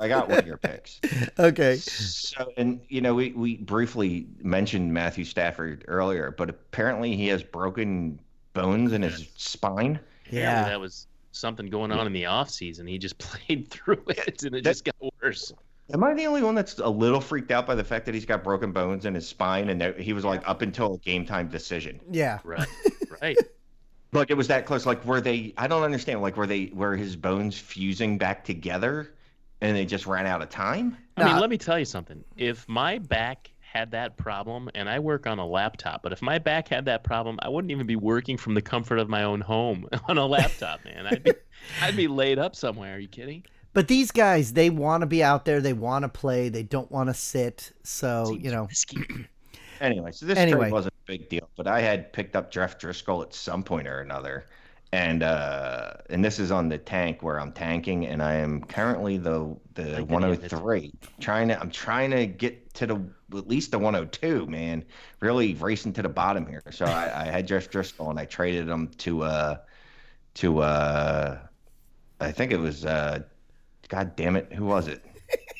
I got one of your picks. okay. So, and you know, we we briefly mentioned Matthew Stafford earlier, but apparently he has broken bones in his spine. Apparently Yeah. that was something going on in the off season. He just played through it, and it That- just got worse. Am I the only one that's a little freaked out by the fact that he's got broken bones in his spine and that he was like up until a game time decision? Yeah. Right, right. Like it was that close. Like were they? I don't understand. Like were they? Were his bones fusing back together, and they just ran out of time? I mean, let me tell you something. If my back had that problem, and I work on a laptop, but if my back had that problem, I wouldn't even be working from the comfort of my own home on a laptop, man. I'd be, I'd be laid up somewhere. Are you kidding? But these guys, they want to be out there. They want to play. They don't want to sit. So you know. Anyway, so this Anyway. trade wasn't a big deal, but I had picked up Jeff Driskel at some point or another, and uh, and this is on the tank where I'm tanking, and I am currently the the Like 103. Trying to, I'm trying to get to the at least the 102, man. Really racing to the bottom here. So I, I had Jeff Driskel, and I traded him to uh to uh I think it was uh God damn it, who was it?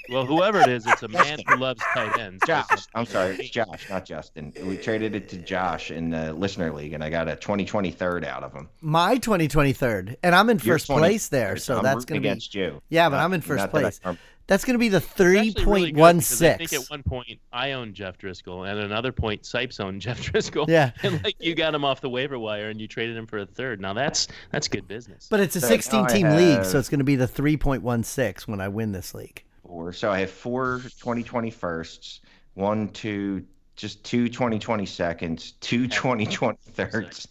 Well, whoever it is, it's a man who loves tight ends. Josh. I'm sorry, it's Josh, not Justin. We traded it to Josh in the listener league, and I got a 2020 third out of him. My 2023rd, and I'm in You're first place there. So I'm that's going to be. against you. Yeah, but Not- I'm in first not that I- place. I'm- That's going to be the three point one six. really point good one because I think at one point I owned Jeff Driskel, and at another point Sipes owned Jeff Driskel. Yeah. and like you got him off the waiver wire, and you traded him for a third. Now that's that's good business. But it's a So 16 I team league, so it's going to be the 3.16 when I win this league. Four. So I have four 2020 firsts, one, two, just two 2020 seconds, two 2020 thirds,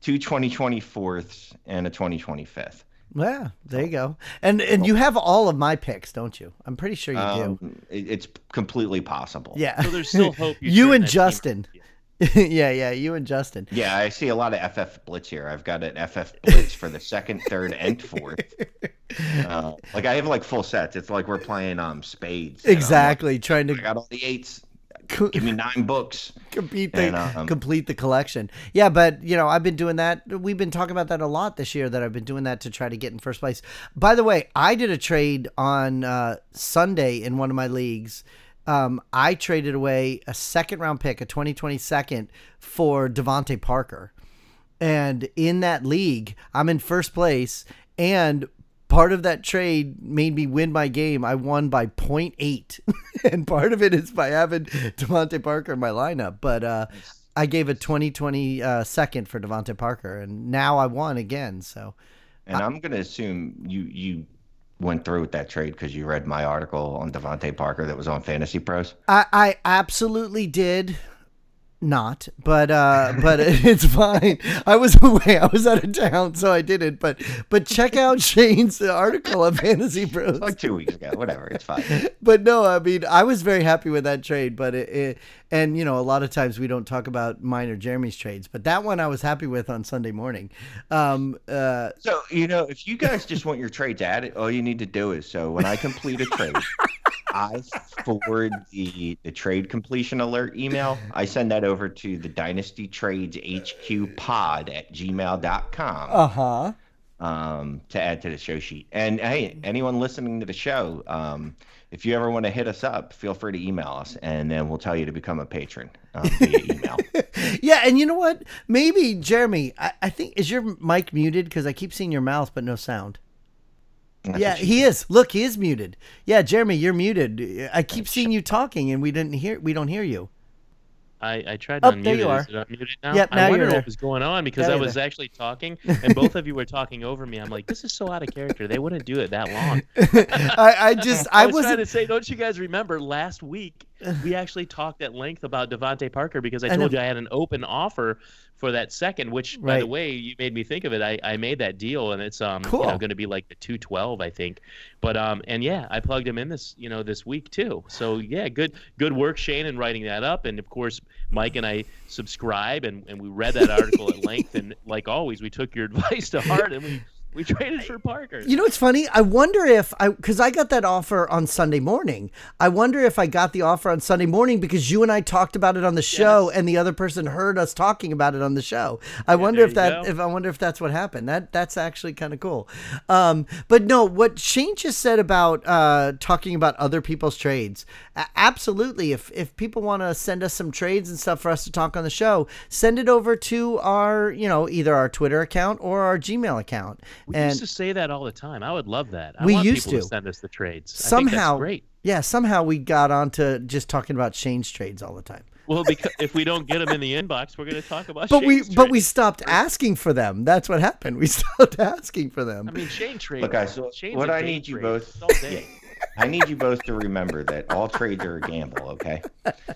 two 2020 fourths, and a 2020 fifth. Yeah, there you go. And and you have all of my picks, don't you? I'm pretty sure you do. Um, it- it's completely possible. Yeah. so there's still hope. You, You and Justin. yeah, yeah, you and Justin. Yeah, I see a lot of FF Blitz here. I've got an FF Blitz for the second, third, and fourth. Uh, like I have like full sets. It's like we're playing um spades. and I'm like, Exactly, trying I to got all the eights. Co- Give me nine books. complete the and, um, complete the collection. Yeah, but you know, I've been doing that. We've been talking about that a lot this year. That I've been doing that to try to get in first place. By the way, I did a trade on uh, Sunday in one of my leagues. Um, I traded away a second round pick, a 2020 second, for DeVante Parker. And in that league, I'm in first place. And part of that trade made me win my game. I won by 0.8. and part of it is by having DeVante Parker in my lineup. But uh, I gave a 2020 uh, second for DeVante Parker. And now I won again. So And I'm gonna assume you you went through with that trade because you read my article on DeVante Parker that was on Fantasy Pros. I, I absolutely did not but uh but it's fine. I was away. I was out of town so i didn't but but check out shane's article on fantasy pros Like two weeks ago, whatever. It's fine. but no i mean i was very happy with that trade but it, it and you know a lot of times we don't talk about mine or jeremy's trades but that one i was happy with on sunday morning um uh So you know, if you guys just want your trades added, all you need to do is so when I complete a trade, I forward the the trade completion alert email. I send that over to the Dynasty Trades HQ Pod at gmail.com. uh-huh um, to add to the show sheet. And hey, anyone listening to the show, um, if you ever want to hit us up, feel free to email us, and then we'll tell you to become a patron um, via email. yeah and you know what maybe jeremy i, I think is your mic muted because i keep seeing your mouth but no sound That's yeah, he is. Look, he is muted. Yeah, Jeremy, you're muted. I keep seeing you talking, and we didn't hear. We don't hear you. I, I tried to Oh, unmute there it. you Is are. it unmuted now? Yep, now I wondered what was going on because Now I was actually talking, and both of you were talking over me. I'm like, this is so out of character. They wouldn't do it that long. I, I just, I, I was trying wasn't. to say, don't you guys remember last week we actually talked at length about DeVante Parker because I I told know. you I had an open offer for that second. Which, by the way, you made me think of it. I, I made that deal, and it's um you know going to be like the two twelve, I think. But um and yeah, I plugged him in this you know this week too. So yeah, good good work, Shane, in writing that up. And of course, Mike and I subscribe and, and we read that article at length. And like always, we took your advice to heart and we we traded for Parker. You know what's funny? I wonder if I, because I got that offer on Sunday morning. I wonder if I got the offer on Sunday morning because you and I talked about it on the show, Yes. and the other person heard us talking about it on the show. I wonder if that, go. if I wonder if that's what happened. That that's actually kind of cool. Um, but no, what Shane just said about uh, talking about other people's trades, absolutely. If if people want to send us some trades and stuff for us to talk on the show, send it over to our, you know, either our Twitter account or our Gmail account. We and used to say that all the time. I would love that. I We want used people to. send us the trades. I think somehow that's great. yeah somehow we got onto just talking about shane's trades all the time Well, because if we don't get them in the inbox, we're going to talk about. but we Shane's but we stopped asking for them that's what happened we stopped asking for them I mean, Shane trade. Look, guys, so Shane's what I day need you both- It's all day. I need you both to remember that all trades are a gamble. Okay,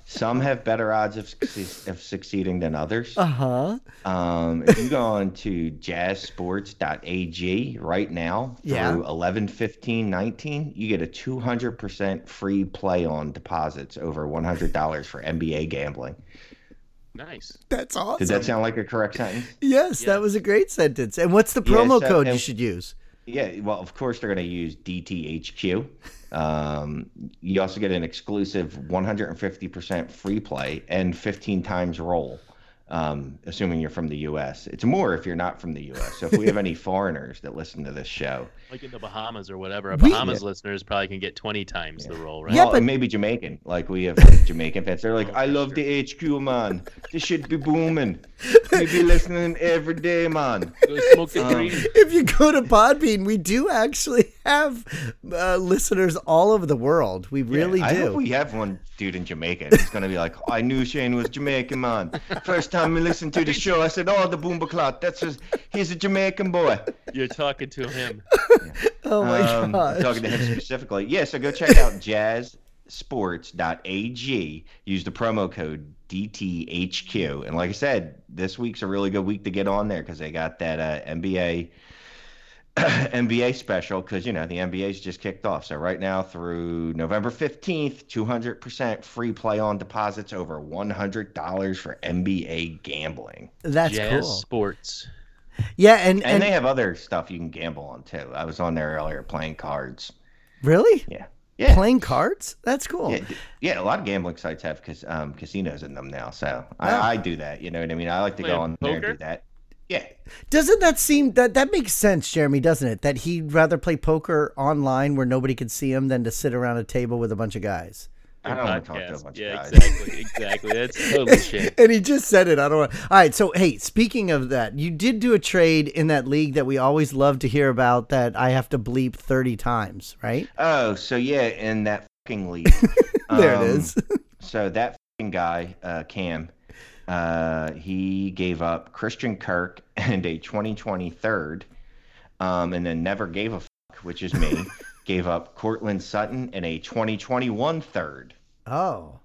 some have better odds of, succe- of succeeding than others. uh-huh Um, if you go on to jazzsports.ag right now Yeah. through 11 15 19, you get a 200% free play on deposits over $100 for NBA gambling. Nice. that's awesome Did that sound like a correct sentence? yes that was a great sentence and what's the Yeah, promo so- code you should use Yeah, well, of course they're going to use DTHQ. Um, you also get an exclusive 150% free play and 15 times roll um, assuming you're from the U.S. It's more if you're not from the U.S. So if we have any foreigners that listen to this show, like in the Bahamas or whatever, our We- Bahamas listeners probably can get 20 times the role, right? Yeah, well, but- maybe Jamaican, like we have like, Jamaican fans. They're like, I love the HQ, man. This should be booming. We be listening every day, man. Smoke the Um, if you go to Podbean, we do actually have uh, listeners all over the world. We really I do. hope we have one dude in Jamaica. He's gonna be like, I knew Shane was Jamaican, man. First time we listened to the show, I said, Oh, the Boomba Clot. That's his, he's a Jamaican boy. You're talking to him. oh my Um, god! talking to him specifically. Yeah, so go check out jazzsports.ag. Use the promo code DTHQ. And like I said, this week's a really good week to get on there because they got that uh, NBA NBA special because you know the NBA's just kicked off. So right now through November fifteenth, two hundred percent free play on deposits over one hundred dollars for NBA gambling. That's Jazz cool. Sports. Yeah, and, And, and, they have other stuff you can gamble on too. I was on there earlier playing cards. really Yeah. Yeah. playing cards. That's cool. Yeah, yeah, a lot of gambling sites have cas- um, casinos in them now. So Oh. I, I do that. You know what I mean? I like to go Playing on there and do that. Yeah. Doesn't that seem that that makes sense, Jeremy? Doesn't it? That he'd rather play poker online where nobody could see him than to sit around a table with a bunch of guys. I don't want to talk to a bunch yeah, of guys. exactly, exactly. That's totally shit. and he just said it. I don't want. All right. So hey, speaking of that, you did do a trade in that league that we always love to hear about. That I have to bleep thirty times, right? Oh, so yeah, in that fucking league. There it um, is. so that fucking guy, uh, Cam, uh, he gave up Christian Kirk and a 2020 third, um, and then never gave a fuck, which is me. gave up Courtland Sutton and a 2021 third. Oh,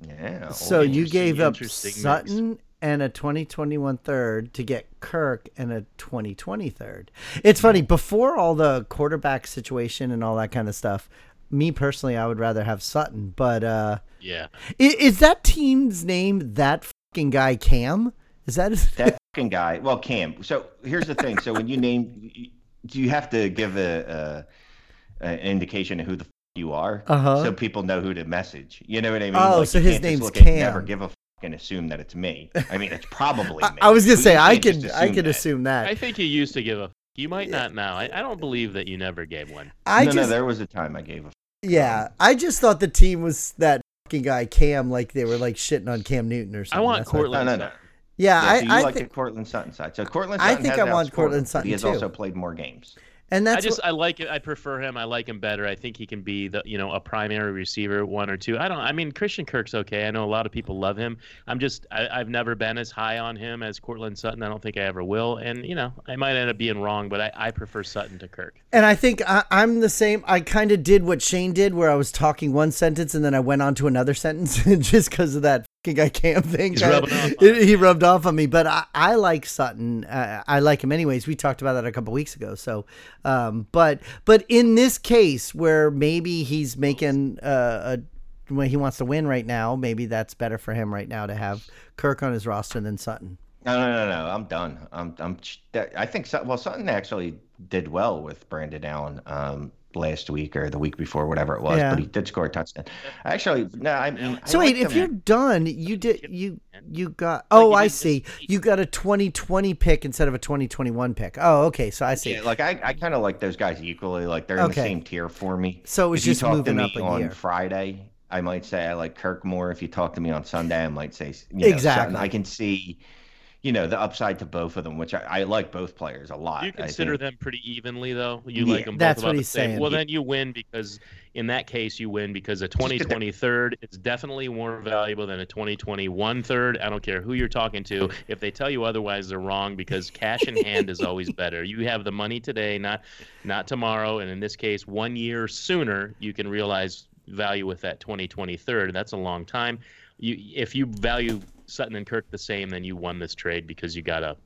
Yeah. so you gave up interesting mix. Sutton and a 2021 third to get Kirk and a 2020 third. It's funny before all the quarterback situation and all that kind of stuff. Me personally, I would rather have Sutton, but uh, Yeah. is, is that team's name that fucking guy Cam? Is that his? that fucking guy. Well, Cam. So here's the thing. So when you name, do you have to give a, a an indication of who the f- you are, Uh-huh. so people know who to message? You know what I mean? Oh, Like, so his can't name's Cam. Never give a f- and assume that it's me. I mean, it's probably I, me. I was gonna say I can't could I could that. assume that. I think you used to give a. You might not now. I, I don't believe that you never gave one. I no, just no, there was a time I gave a. F- yeah, I just thought the team was that fucking guy Cam, like they were like shitting on Cam Newton or something. I want That's what- Courtland. No, no, no. Sutton. Yeah, Yeah, so you I, I like think, the Courtland Sutton side. So Courtland I think has I want outscored Courtland him, Sutton He has too. also played more games. And I just what, I like it. I prefer him. I like him better. I think he can be the you know a primary receiver, one or two. I don't. I mean Christian Kirk's okay. I know a lot of people love him. I'm just I, I've never been as high on him as Courtland Sutton. I don't think I ever will. And you know I might end up being wrong, but I, I prefer Sutton to Kirk. and I think I, I'm the same. I kind of did what Shane did, where I was talking one sentence and then I went on to another sentence, just because of that fucking guy Cam thing. He's kinda- off it- he rubbed off on me, but I, I like Sutton. Uh, I like him anyways. We talked about that a couple weeks ago. So, um, but but in this case where maybe he's making uh, a when he wants to win right now, maybe that's better for him right now to have Kirk on his roster than Sutton. No, no, no, no. I'm done. I'm, I'm. I think. Well, Sutton actually did well with Brandon Allen um, last week or the week before, whatever it was. Yeah. But he did score a touchdown. Actually, no. I mean, I So wait, if him. you're done, you did you you got oh you I see this you got a 2020 pick instead of a 2021 pick. Oh okay, so I see. Yeah, like I, I kind of like those guys equally. Like they're in Okay. the same tier for me. So it was if you just talk to moving me up a on year. Friday, I might say I like Kirk more. If you talk to me on Sunday, I might say you know, Exactly. Sutton. I can see, you know, the upside to both of them, which I, I like both players a lot. Do you I consider think- them pretty evenly, though? You Yeah, like them both that's about what the he's same. saying. Well, Yeah. then you win because in that case you win because a get the- 2020 third is definitely more valuable than a 2021 third. I don't care who you're talking to. If they tell you otherwise, they're wrong because cash in hand is always better. You have the money today, not not tomorrow, and in this case, one year sooner, you can realize value with that 2020 third. That's a long time. You if you value Sutton and Kirk the same, then you won this trade because you got a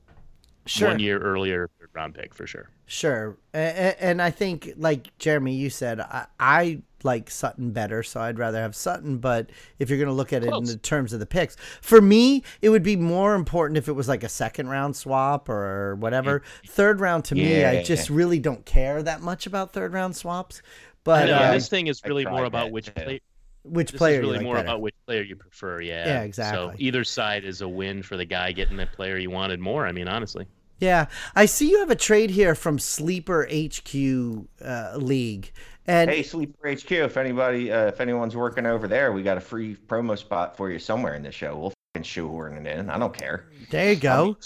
Sure. one year earlier third round pick for sure. Sure, and, and I think like Jeremy, you said, I, I like Sutton better, so I'd rather have Sutton. But if you're going to look at it in the terms of the picks, for me, it would be more important if it was like a second round swap or whatever. Third round to me, I Yeah. just really don't care that much about third round swaps. But know, uh, this thing is really more about that which too. play, which This player is really you like more better. about which player you prefer. Yeah. Yeah, exactly. So either side is a win for the guy getting the player he wanted more. I mean, honestly. Yeah, I see you have a trade here from Sleeper HQ uh, League, and Hey, Sleeper HQ, if anybody, uh, if anyone's working over there, we got a free promo spot for you somewhere in the show. We'll fucking shoehorn it in. I don't care. there you go.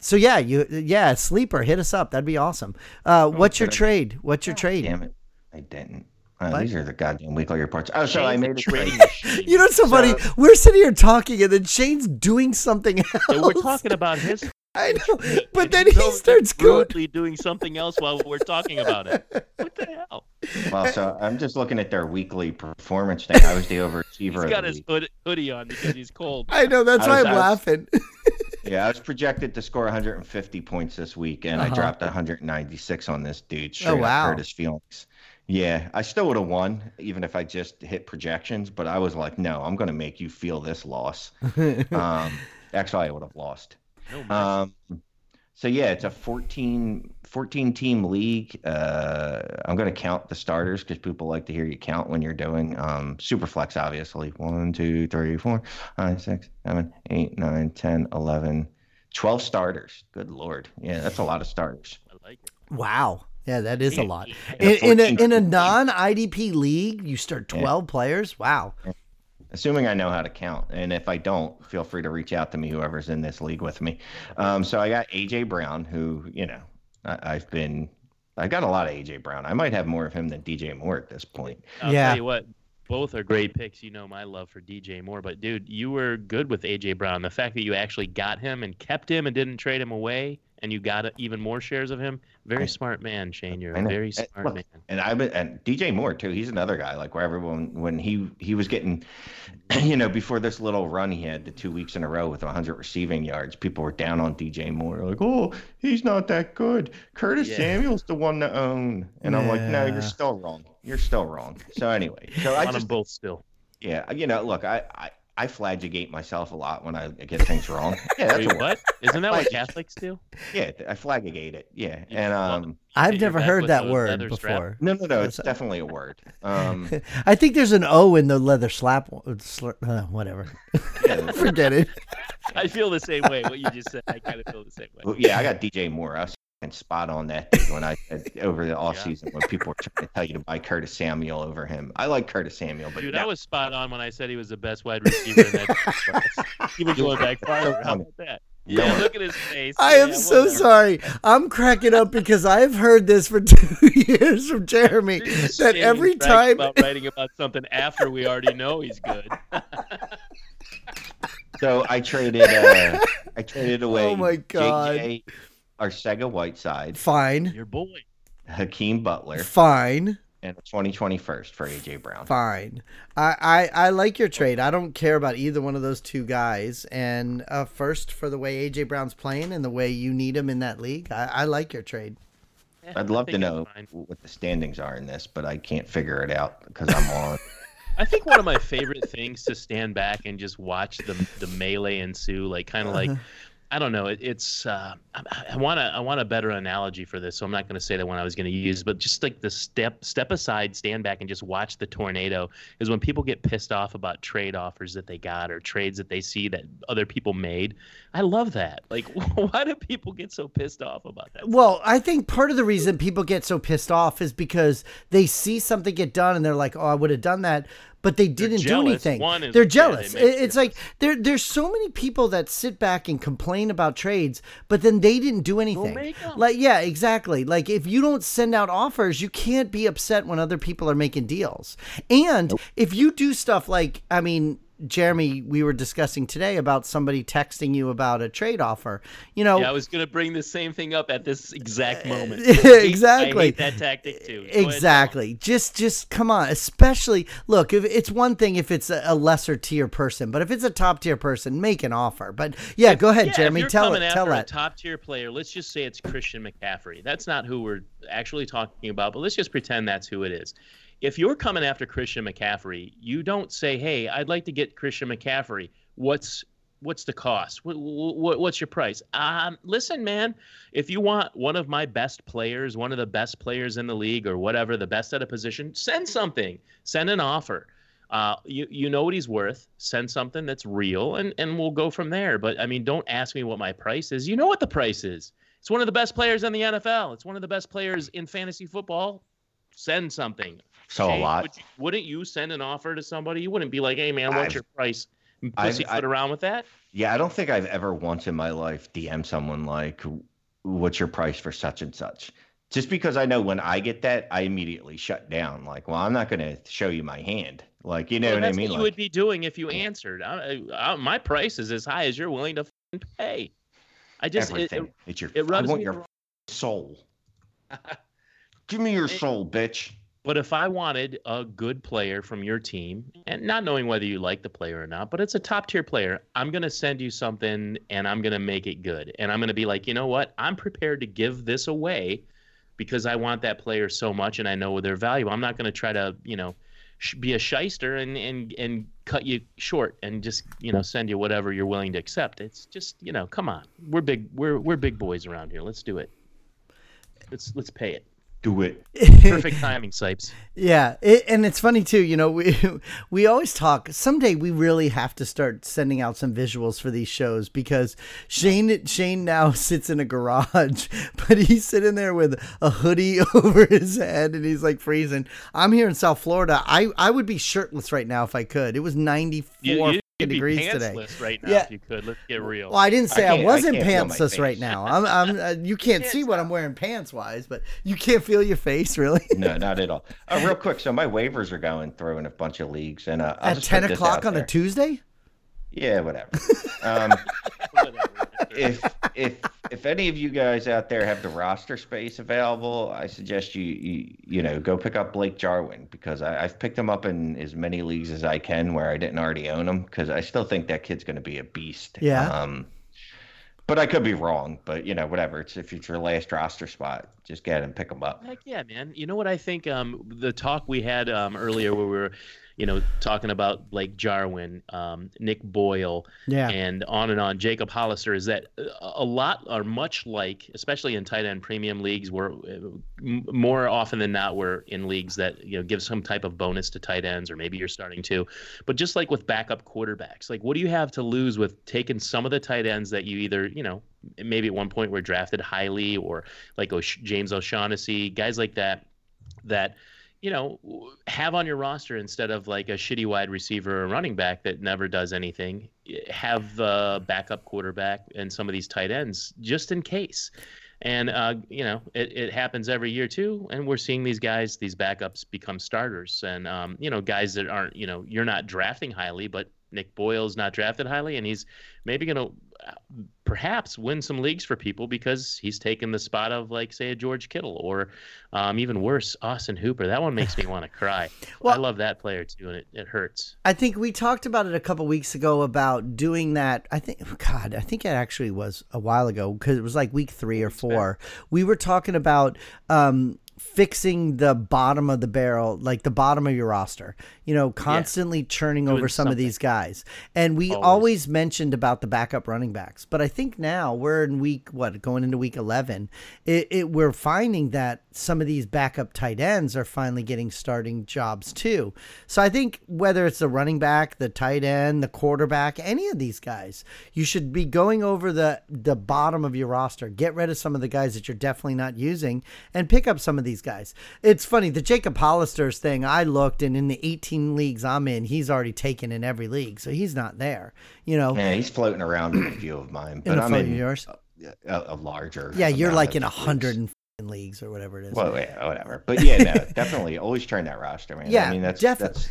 So yeah, you yeah Sleeper, hit us up. That'd be awesome. Uh, what's your trade? What's your trade? Damn it, I didn't. Uh, these are the goddamn weekly reports. Oh, so I made a a trade. trading machine. You know what's so funny? We're sitting here talking, and then Shane's doing something else. And we're talking about his. I know, but then he over starts there rudely doing something else while we're talking about it. What the hell? Well, so I'm just looking at their weekly performance thing. I was the overachiever. He's of got his hood, hoodie on because he's cold. I know that's I why was- I'm was- laughing. Yeah, I was projected to score 150 points this week, and Uh-huh. I dropped 196 on this dude. Straight up wow. Curtis Felix. Yeah, I still would have won even if I just hit projections, but I was like, no, I'm going to make you feel this loss. um, actually, I would have lost. No. Um, so yeah, it's a 14, 14 team league. Uh, I'm going to count the starters because people like to hear you count when you're doing um, super flex, obviously. One, two, three, four, five, six, seven, eight, nine, 10, 11, 12 starters. Good Lord. Yeah, that's a lot of starters. I like it. wow, yeah, that is a lot. In, in a in a non IDP league, you start Yeah. twelve players. Wow. assuming I know how to count. And if I don't, feel free to reach out to me, whoever's in this league with me. Um, so I got AJ Brown, who, you know, I, I've been, I got a lot of AJ Brown. I might have more of him than DJ Moore at this point. I'll Yeah. tell you what, both are great picks. You know my love for DJ Moore, but dude, you were good with AJ Brown. The fact that you actually got him and kept him and didn't trade him away, and you got even more shares of him. Very I- smart man, Shane. You're I a know. very smart look, man. And I've been, and DJ Moore too. He's another guy like where everyone when he he was getting, you know, before this little run he had the two weeks in a row with 100 receiving yards, people were down on DJ Moore like, oh, he's not that good. Curtis Yeah. Samuel's the one to own, and I'm like, no, you're still wrong. You're still wrong. So anyway, so I on them just both still. yeah, you know, look, I I. I flagellate myself a lot when I get things wrong. Yeah, that's Wait, a word. what? Isn't that what Catholics do? Yeah, I flagellate it. Yeah, You and um, I've never heard that word leather strap? before. no, no, no, it's definitely a word. Um, I think there's an O in the leather slap. sl- Uh, whatever. yeah, Forget it. I feel the same way. What you just said, I kind of feel the same way. Well, yeah, I got DJ Moore. I was fucking spot on that dude when I said over the off Yeah. season when people were trying to tell you to buy Curtis Samuel over him. I like Curtis Samuel, but Dude, no, I was spot on when I said he was the best wide receiver in that class. Even going back farther. How about that? No. Yeah, look at his face. I am so whatever. sorry. I'm cracking up because I've heard this for two years from Jeremy that every he's bragging time. about writing about something after we already know he's good. so I traded. Uh, I traded away. Oh my God. JJ Arcega Whiteside, Fine, Your boy. Hakeem Butler, fine, and a 2020 first for AJ Brown. fine. I, I I like your trade. I don't care about either one of those two guys. And uh, first, for the way AJ Brown's playing and the way you need him in that league, I, I like your trade. Yeah, I'd love to know what the standings are in this, but I can't figure it out because I'm on. I think one of my favorite things to stand back and just watch the the melee ensue, like kind of like Uh-huh. I don't know. It, it's uh, I want to I want a better analogy for this, so I'm not going to say the one I was going to use, but just like the step step aside, stand back, and just watch the tornado. Is when people get pissed off about trade offers that they got or trades that they see that other people made. I love that. Like, why do people get so pissed off about that? Well, I think part of the reason people get so pissed off is because they see something get done and they're like, "Oh, I would have done that," but they didn't do anything. They're yeah, they jealous. It- it's you- like there there's so many people that sit back and complain about trades, but then they didn't do anything. Like yeah, exactly. Like if you don't send out offers, you can't be upset when other people are making deals. And if you do stuff like, I mean, Jeremy, we were discussing today about somebody texting you about a trade offer. You know, Yeah, I was going to bring the same thing up at this exact uh, moment. exactly. I hate that tactic too. Go Exactly. Just just come on. Especially look, if it's one thing if it's a, lesser tier person, but if it's a top tier person, make an offer. But yeah, go ahead, Yeah, Jeremy. if Tell it. Tell that. top tier player. Let's just say it's Christian McCaffrey. That's not who we're actually talking about, but let's just pretend that's who it is. If you're coming after Christian McCaffrey, you don't say, "Hey, I'd like to get Christian McCaffrey. What's what's the cost? What, what, what's your price?" Um, listen, man, if you want one of my best players, one of the best players in the league, or whatever, the best at a position, send something. Send an offer. Uh, you you know what he's worth. Send something that's real, and and we'll go from there. But I mean, don't ask me what my price is. You know what the price is. It's one of the best players in the NFL. It's one of the best players in fantasy football. Send something. So a lot. Would wouldn't you send an offer to somebody? You wouldn't be like, "Hey man, what's I've- your price?" I've- Pussyfoot I- around with that. Yeah, I don't think I've ever once in my life DM someone like, "What's your price for such and such?" Just because I know when I get that, I immediately shut down. Like, well, I'm not going to show you my hand. Like, you know Well, what I mean? What you Like, would be doing if you answered. I, I, my price is as high as you're willing to pay. I just everything. it, it's your. it rubs I want me your wrong- soul. Give me your soul, bitch. But if I wanted a good player from your team, and not knowing whether you like the player or not, but it's a top tier player, I'm going to send you something and I'm going to make it good. And I'm going to be like, you know what? I'm prepared to give this away because I want that player so much and I know their value. I'm not going to try to, you know, be a shyster and, and, and cut you short and just, you know, send you whatever you're willing to accept. It's just, you know, come on. We're big, we're, we're big boys around here. Let's do it. Let's, let's pay it. Do it. Perfect timing, Sipes. Yeah, it, and it's funny too. You know, we we always talk. Someday we really have to start sending out some visuals for these shows because Shane Shane now sits in a garage, but he's sitting there with a hoodie over his head and he's like freezing. I'm here in South Florida. I I would be shirtless right now if I could. It was 94 You, you, you'd be degrees today. right now Yeah. if you could. Let's get real. Well, I didn't say I, I wasn't can't feel my pantsless right now. I'm, I'm uh, you can't see what I'm wearing pants wise, but you can't feel your face really. No, not at all. Uh, real quick, so my waivers are going through in a bunch of leagues, and uh, At 10 o'clock out on a. Tuesday. Yeah, whatever. Um, Whatever. If if if any of you guys out there have the roster space available, I suggest you you, you know go pick up Blake Jarwin because I, I've picked him up in as many leagues as I can where I didn't already own him because I still think that kid's going to be a beast. Yeah. Um, but I could be wrong. But you know, whatever. It's if it's your last roster spot, just get him, pick him up. Heck yeah, man. You know what I think? Um, the talk we had um, earlier where we were, you know, talking about Blake Jarwin, um, Nick Boyle, Yeah. and on and on. Jacob Hollister is that uh, a lot are much like, especially in tight end premium leagues, where uh, more often than not we're in leagues that you know give some type of bonus to tight ends, or maybe you're starting to. But just like with backup quarterbacks, like what do you have to lose with taking some of the tight ends that you either you know maybe at one point were drafted highly, or like James O'Shaughnessy, guys like that, that you know, have on your roster instead of like a shitty wide receiver or running back that never does anything. Have a backup quarterback and some of these tight ends just in case. And uh, you know, it, it happens every year too. And we're seeing these guys, these backups, become starters. And um, you know, guys that aren't, you know, you're not drafting highly, but Nick Boyle's not drafted highly, and he's maybe going to perhaps win some leagues for people because he's taken the spot of like say a George Kittle or um, even worse Austin Hooper. That one makes me want to cry. Well- I love that player too, and it, it hurts. I think we talked about it a couple weeks ago about doing that. I think, God, I think it actually was a while ago because it was like week three or four. We were talking about um, fixing the bottom of the barrel, like the bottom of your roster. You know, constantly churning over some of these guys. And we Always. always. mentioned about the backup running backs, but I think now we're in week what going into week eleven. It, it we're finding that some of these backup tight ends are finally getting starting jobs too. So I think whether it's the running back, the tight end, the quarterback, any of these guys, you should be going over the the bottom of your roster. Get rid of some of the guys that you're definitely not using and pick up some of these guys. It's funny, the Jacob Hollister's thing, I looked and in the 18 leagues I'm in, he's already taken in every league. So he's not there. You know, Yeah, he's floating around in a few of mine, but in a I'm in yours. a, a larger. Yeah, you're like in a leagues. hundred and leagues or whatever it is. Well, yeah, whatever. But yeah, no, definitely always turn that roster, man. Yeah, I mean that's definitely. that's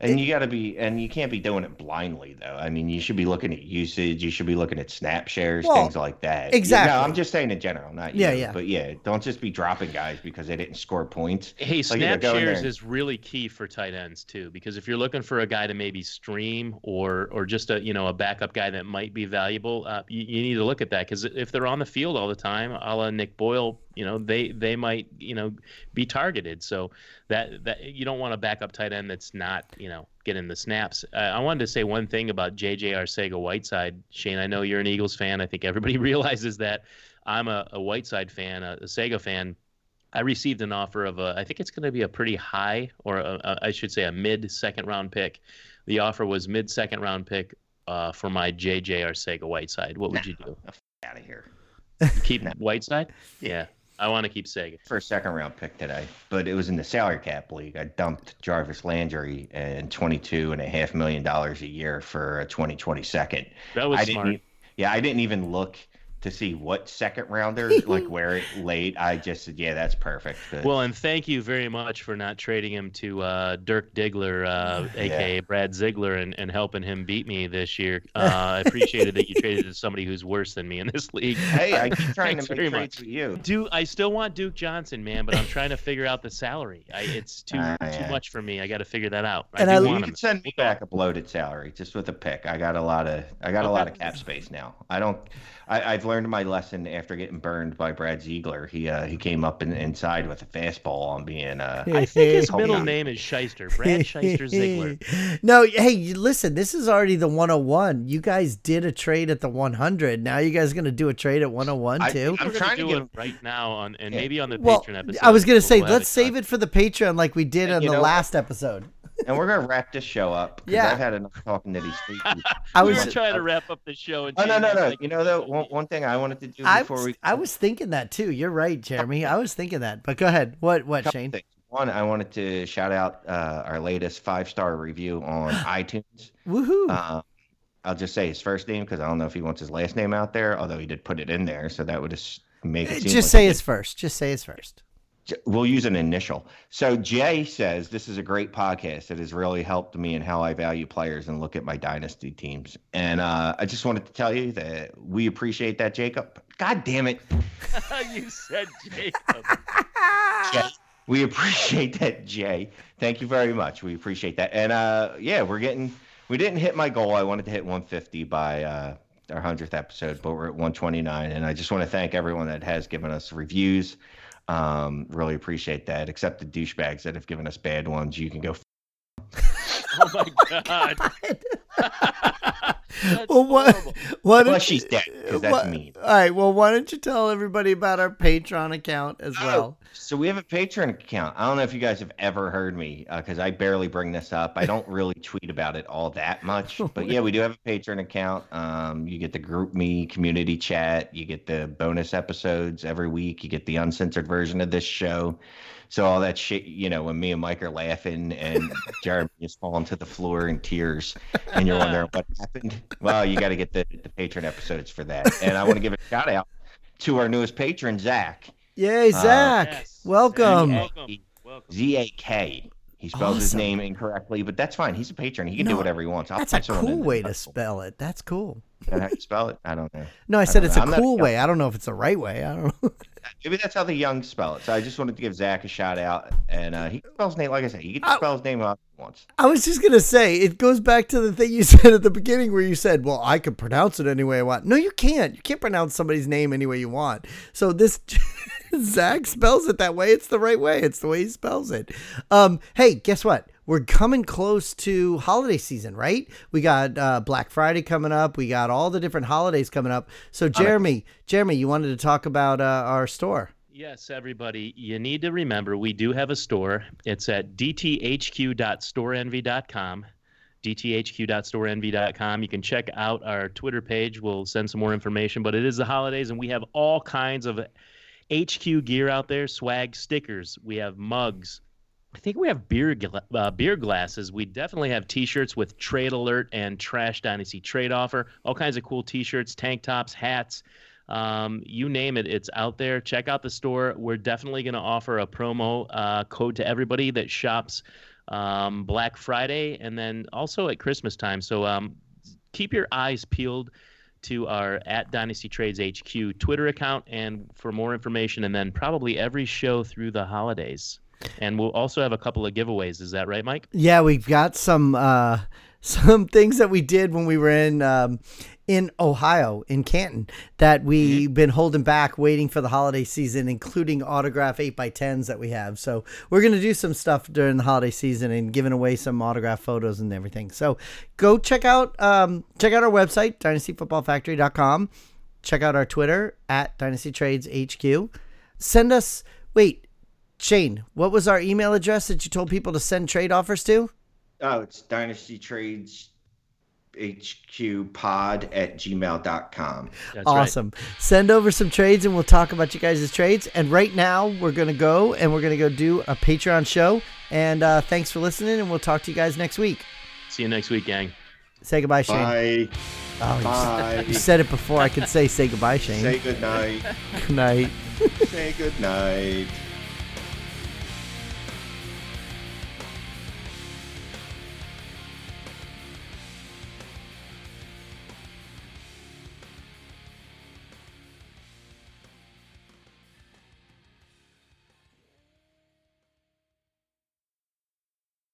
and you got to be and you can't be doing it blindly though. I mean, you should be looking at usage, you should be looking at snap shares, Well, things like that. You- exactly. No, I'm just saying in general, not Yeah, you. yeah. But yeah, don't just be dropping guys because they didn't score points. Hey, Like, you know, snap go in there shares and- is really key for tight ends too, because if you're looking for a guy to maybe stream or or just a you know a backup guy that might be valuable, uh, you, you need to look at that because if they're on the field all the time, a la Nick Boyle, you know they they might you know be targeted. So that that you don't want a backup tight end that's not you know getting the snaps. Uh, I wanted to say one thing about JJ Arcega Whiteside, Shane. I know you're an Eagles fan. I think everybody realizes that. I'm a, a Whiteside fan, a, a Sega fan. I received an offer of a, I think it's going to be a pretty high, or a, a, I should say a mid second round pick. The offer was mid second round pick uh, for my JJ Arcega Whiteside. What would you do? Out of here. Keep Whiteside? Yeah. I want to keep. For a second round pick today, but it was in the salary cap league. I dumped Jarvis Landry and twenty-two and a half million dollars a year for a 2020 second. That was I smart. Didn't, yeah, I didn't even look to see what second rounder, like where it laid. I just said, yeah, that's perfect. But- Well, and thank you very much for not trading him to uh, Dirk Diggler, uh, aka Brad Ziegler, and, and helping him beat me this year. Uh, I appreciated that you traded to somebody who's worse than me in this league. hey, I keep trying Thanks to very make trades much. with you. Do I still want Duke Johnson, man? But I'm trying to figure out the salary. I, it's too Ah, too yeah. much for me. I got to figure that out. And I I- You can send me back a bloated salary just with a pick. I got a lot of I got a lot of cap space now. I don't. I, I've learned my lesson after getting burned by Brad Ziegler. He uh, he came up in, inside with a fastball on being uh, I think his middle on. name is Shyster. Brad Shyster Ziegler. no, hey, listen, this is already the 101. You guys did a trade at the 100. Now you guys going to do a trade at 101 I- too? I'm We're trying to do get it right now on and Yeah. maybe on the well, Patreon episode. I was going to say, we'll let's save done. it for the Patreon like we did on the know- last episode. And we're gonna wrap this show up. Yeah. I've had enough talking to these people. I we was were trying to wrap up the show. And Oh no no no! like, You know though, one, one thing I wanted to do I before was, we I was thinking that too. You're right, Jeremy. I was thinking that. But go ahead. What what, Shane? things. One, I wanted to shout out uh, our latest five star review on iTunes. Woohoo. Uh, I'll just say his first name because I don't know if he wants his last name out there. Although he did put it in there, so that would just make it. seem Just like say he his first. Just say his first. We'll use an initial. So Jay says this is a great podcast. It has really helped me in how I value players and look at my dynasty teams. And uh, I just wanted to tell you that we appreciate that, Jacob. God damn it, you said Jacob. Jay. We appreciate that, Jay. Thank you very much. We appreciate that. And uh, yeah, we're getting. We didn't hit my goal. I wanted to hit 150 by uh, our hundredth episode, but we're at 129. And I just want to thank everyone that has given us reviews. Um, really appreciate that. Except the douchebags that have given us bad ones. You can go. Oh my god. That's Well, what? horrible. Why Well, she's you- dead, 'cause that's what- mean. All right. Well, why don't you tell everybody about our Patreon account as Oh, well? So we have a Patreon account. I don't know if you guys have ever heard me because I barely bring this up. I don't really tweet about it all that much, but yeah, we do have a Patreon account. Um, you get the GroupMe community chat. You get the bonus episodes every week. You get the uncensored version of this show. So all that shit, you know, when me and Mike are laughing and Jeremy is falling to the floor in tears, and you're wondering what happened. Well, you got to get the the Patreon episodes for that. And I want to give a shout out to our newest patron, Zach. Yay, uh, Zach. yes. Welcome. Welcome. Welcome. Z A K. He spells his name incorrectly, but that's fine. He's a patron. He can No, do whatever he wants. I'll That's a put someone in cool way to spell it. That's cool. Is that how you spell it? I don't know. No, I I said it's know. a I'm not a cool way. I don't know if it's the right way. I don't know. Maybe that's how the young spell it. So I just wanted to give Zach a shout out, and uh, he can spell his name. Like I said, he can spell his name out once. I was just gonna say it goes back to the thing you said at the beginning where you said, "Well, I could pronounce it any way I want." No, you can't. You can't pronounce somebody's name any way you want. So this Zach spells it that way. It's the right way. It's the way he spells it. Um, hey, guess what? We're coming close to holiday season, right? We got uh, Black Friday coming up. We got all the different holidays coming up. So, Jeremy, Jeremy, you wanted to talk about uh, our store. Yes, everybody, you need to remember we do have a store. It's at dthq.storeenvy.com. dthq.storeenvy.com. You can check out our Twitter page. We'll send some more information, but it is the holidays and we have all kinds of HQ gear out there, swag stickers, we have mugs. I think we have beer gla- uh, beer glasses. We definitely have T-shirts with Trade Alert and Trash Dynasty Trade Offer. All kinds of cool T-shirts, tank tops, hats, um, you name it. It's out there. Check out the store. We're definitely going to offer a promo uh, code to everybody that shops um, Black Friday and then also at Christmas time. So um, keep your eyes peeled to our at Dynasty Trades HQ Twitter account and for more information, and then probably every show through the holidays. And we'll also have a couple of giveaways. Is that right, Mike? Yeah, we've got some uh, some things that we did when we were in um, in Ohio in Canton that we've been holding back, waiting for the holiday season, including autograph eight x tens that we have. So we're gonna do some stuff during the holiday season and giving away some autograph photos and everything. So go check out um, check out our website dynastyfootballfactory.com. Check out our Twitter at Dynasty Trades HQ. Send us wait Shane, what was our email address that you told people to send trade offers to? Oh, it's Dynasty Trades HQ pod at gmail.com. That's right. awesome. Send over some trades and we'll talk about you guys' trades. And right now, we're going to go and we're going to go do a Patreon show. And uh, thanks for listening, and we'll talk to you guys next week. See you next week, gang. Say goodbye, Shane. Bye. Oh, Bye. you said it before I could say say goodbye, Shane. Say good night. Good night. Say good night.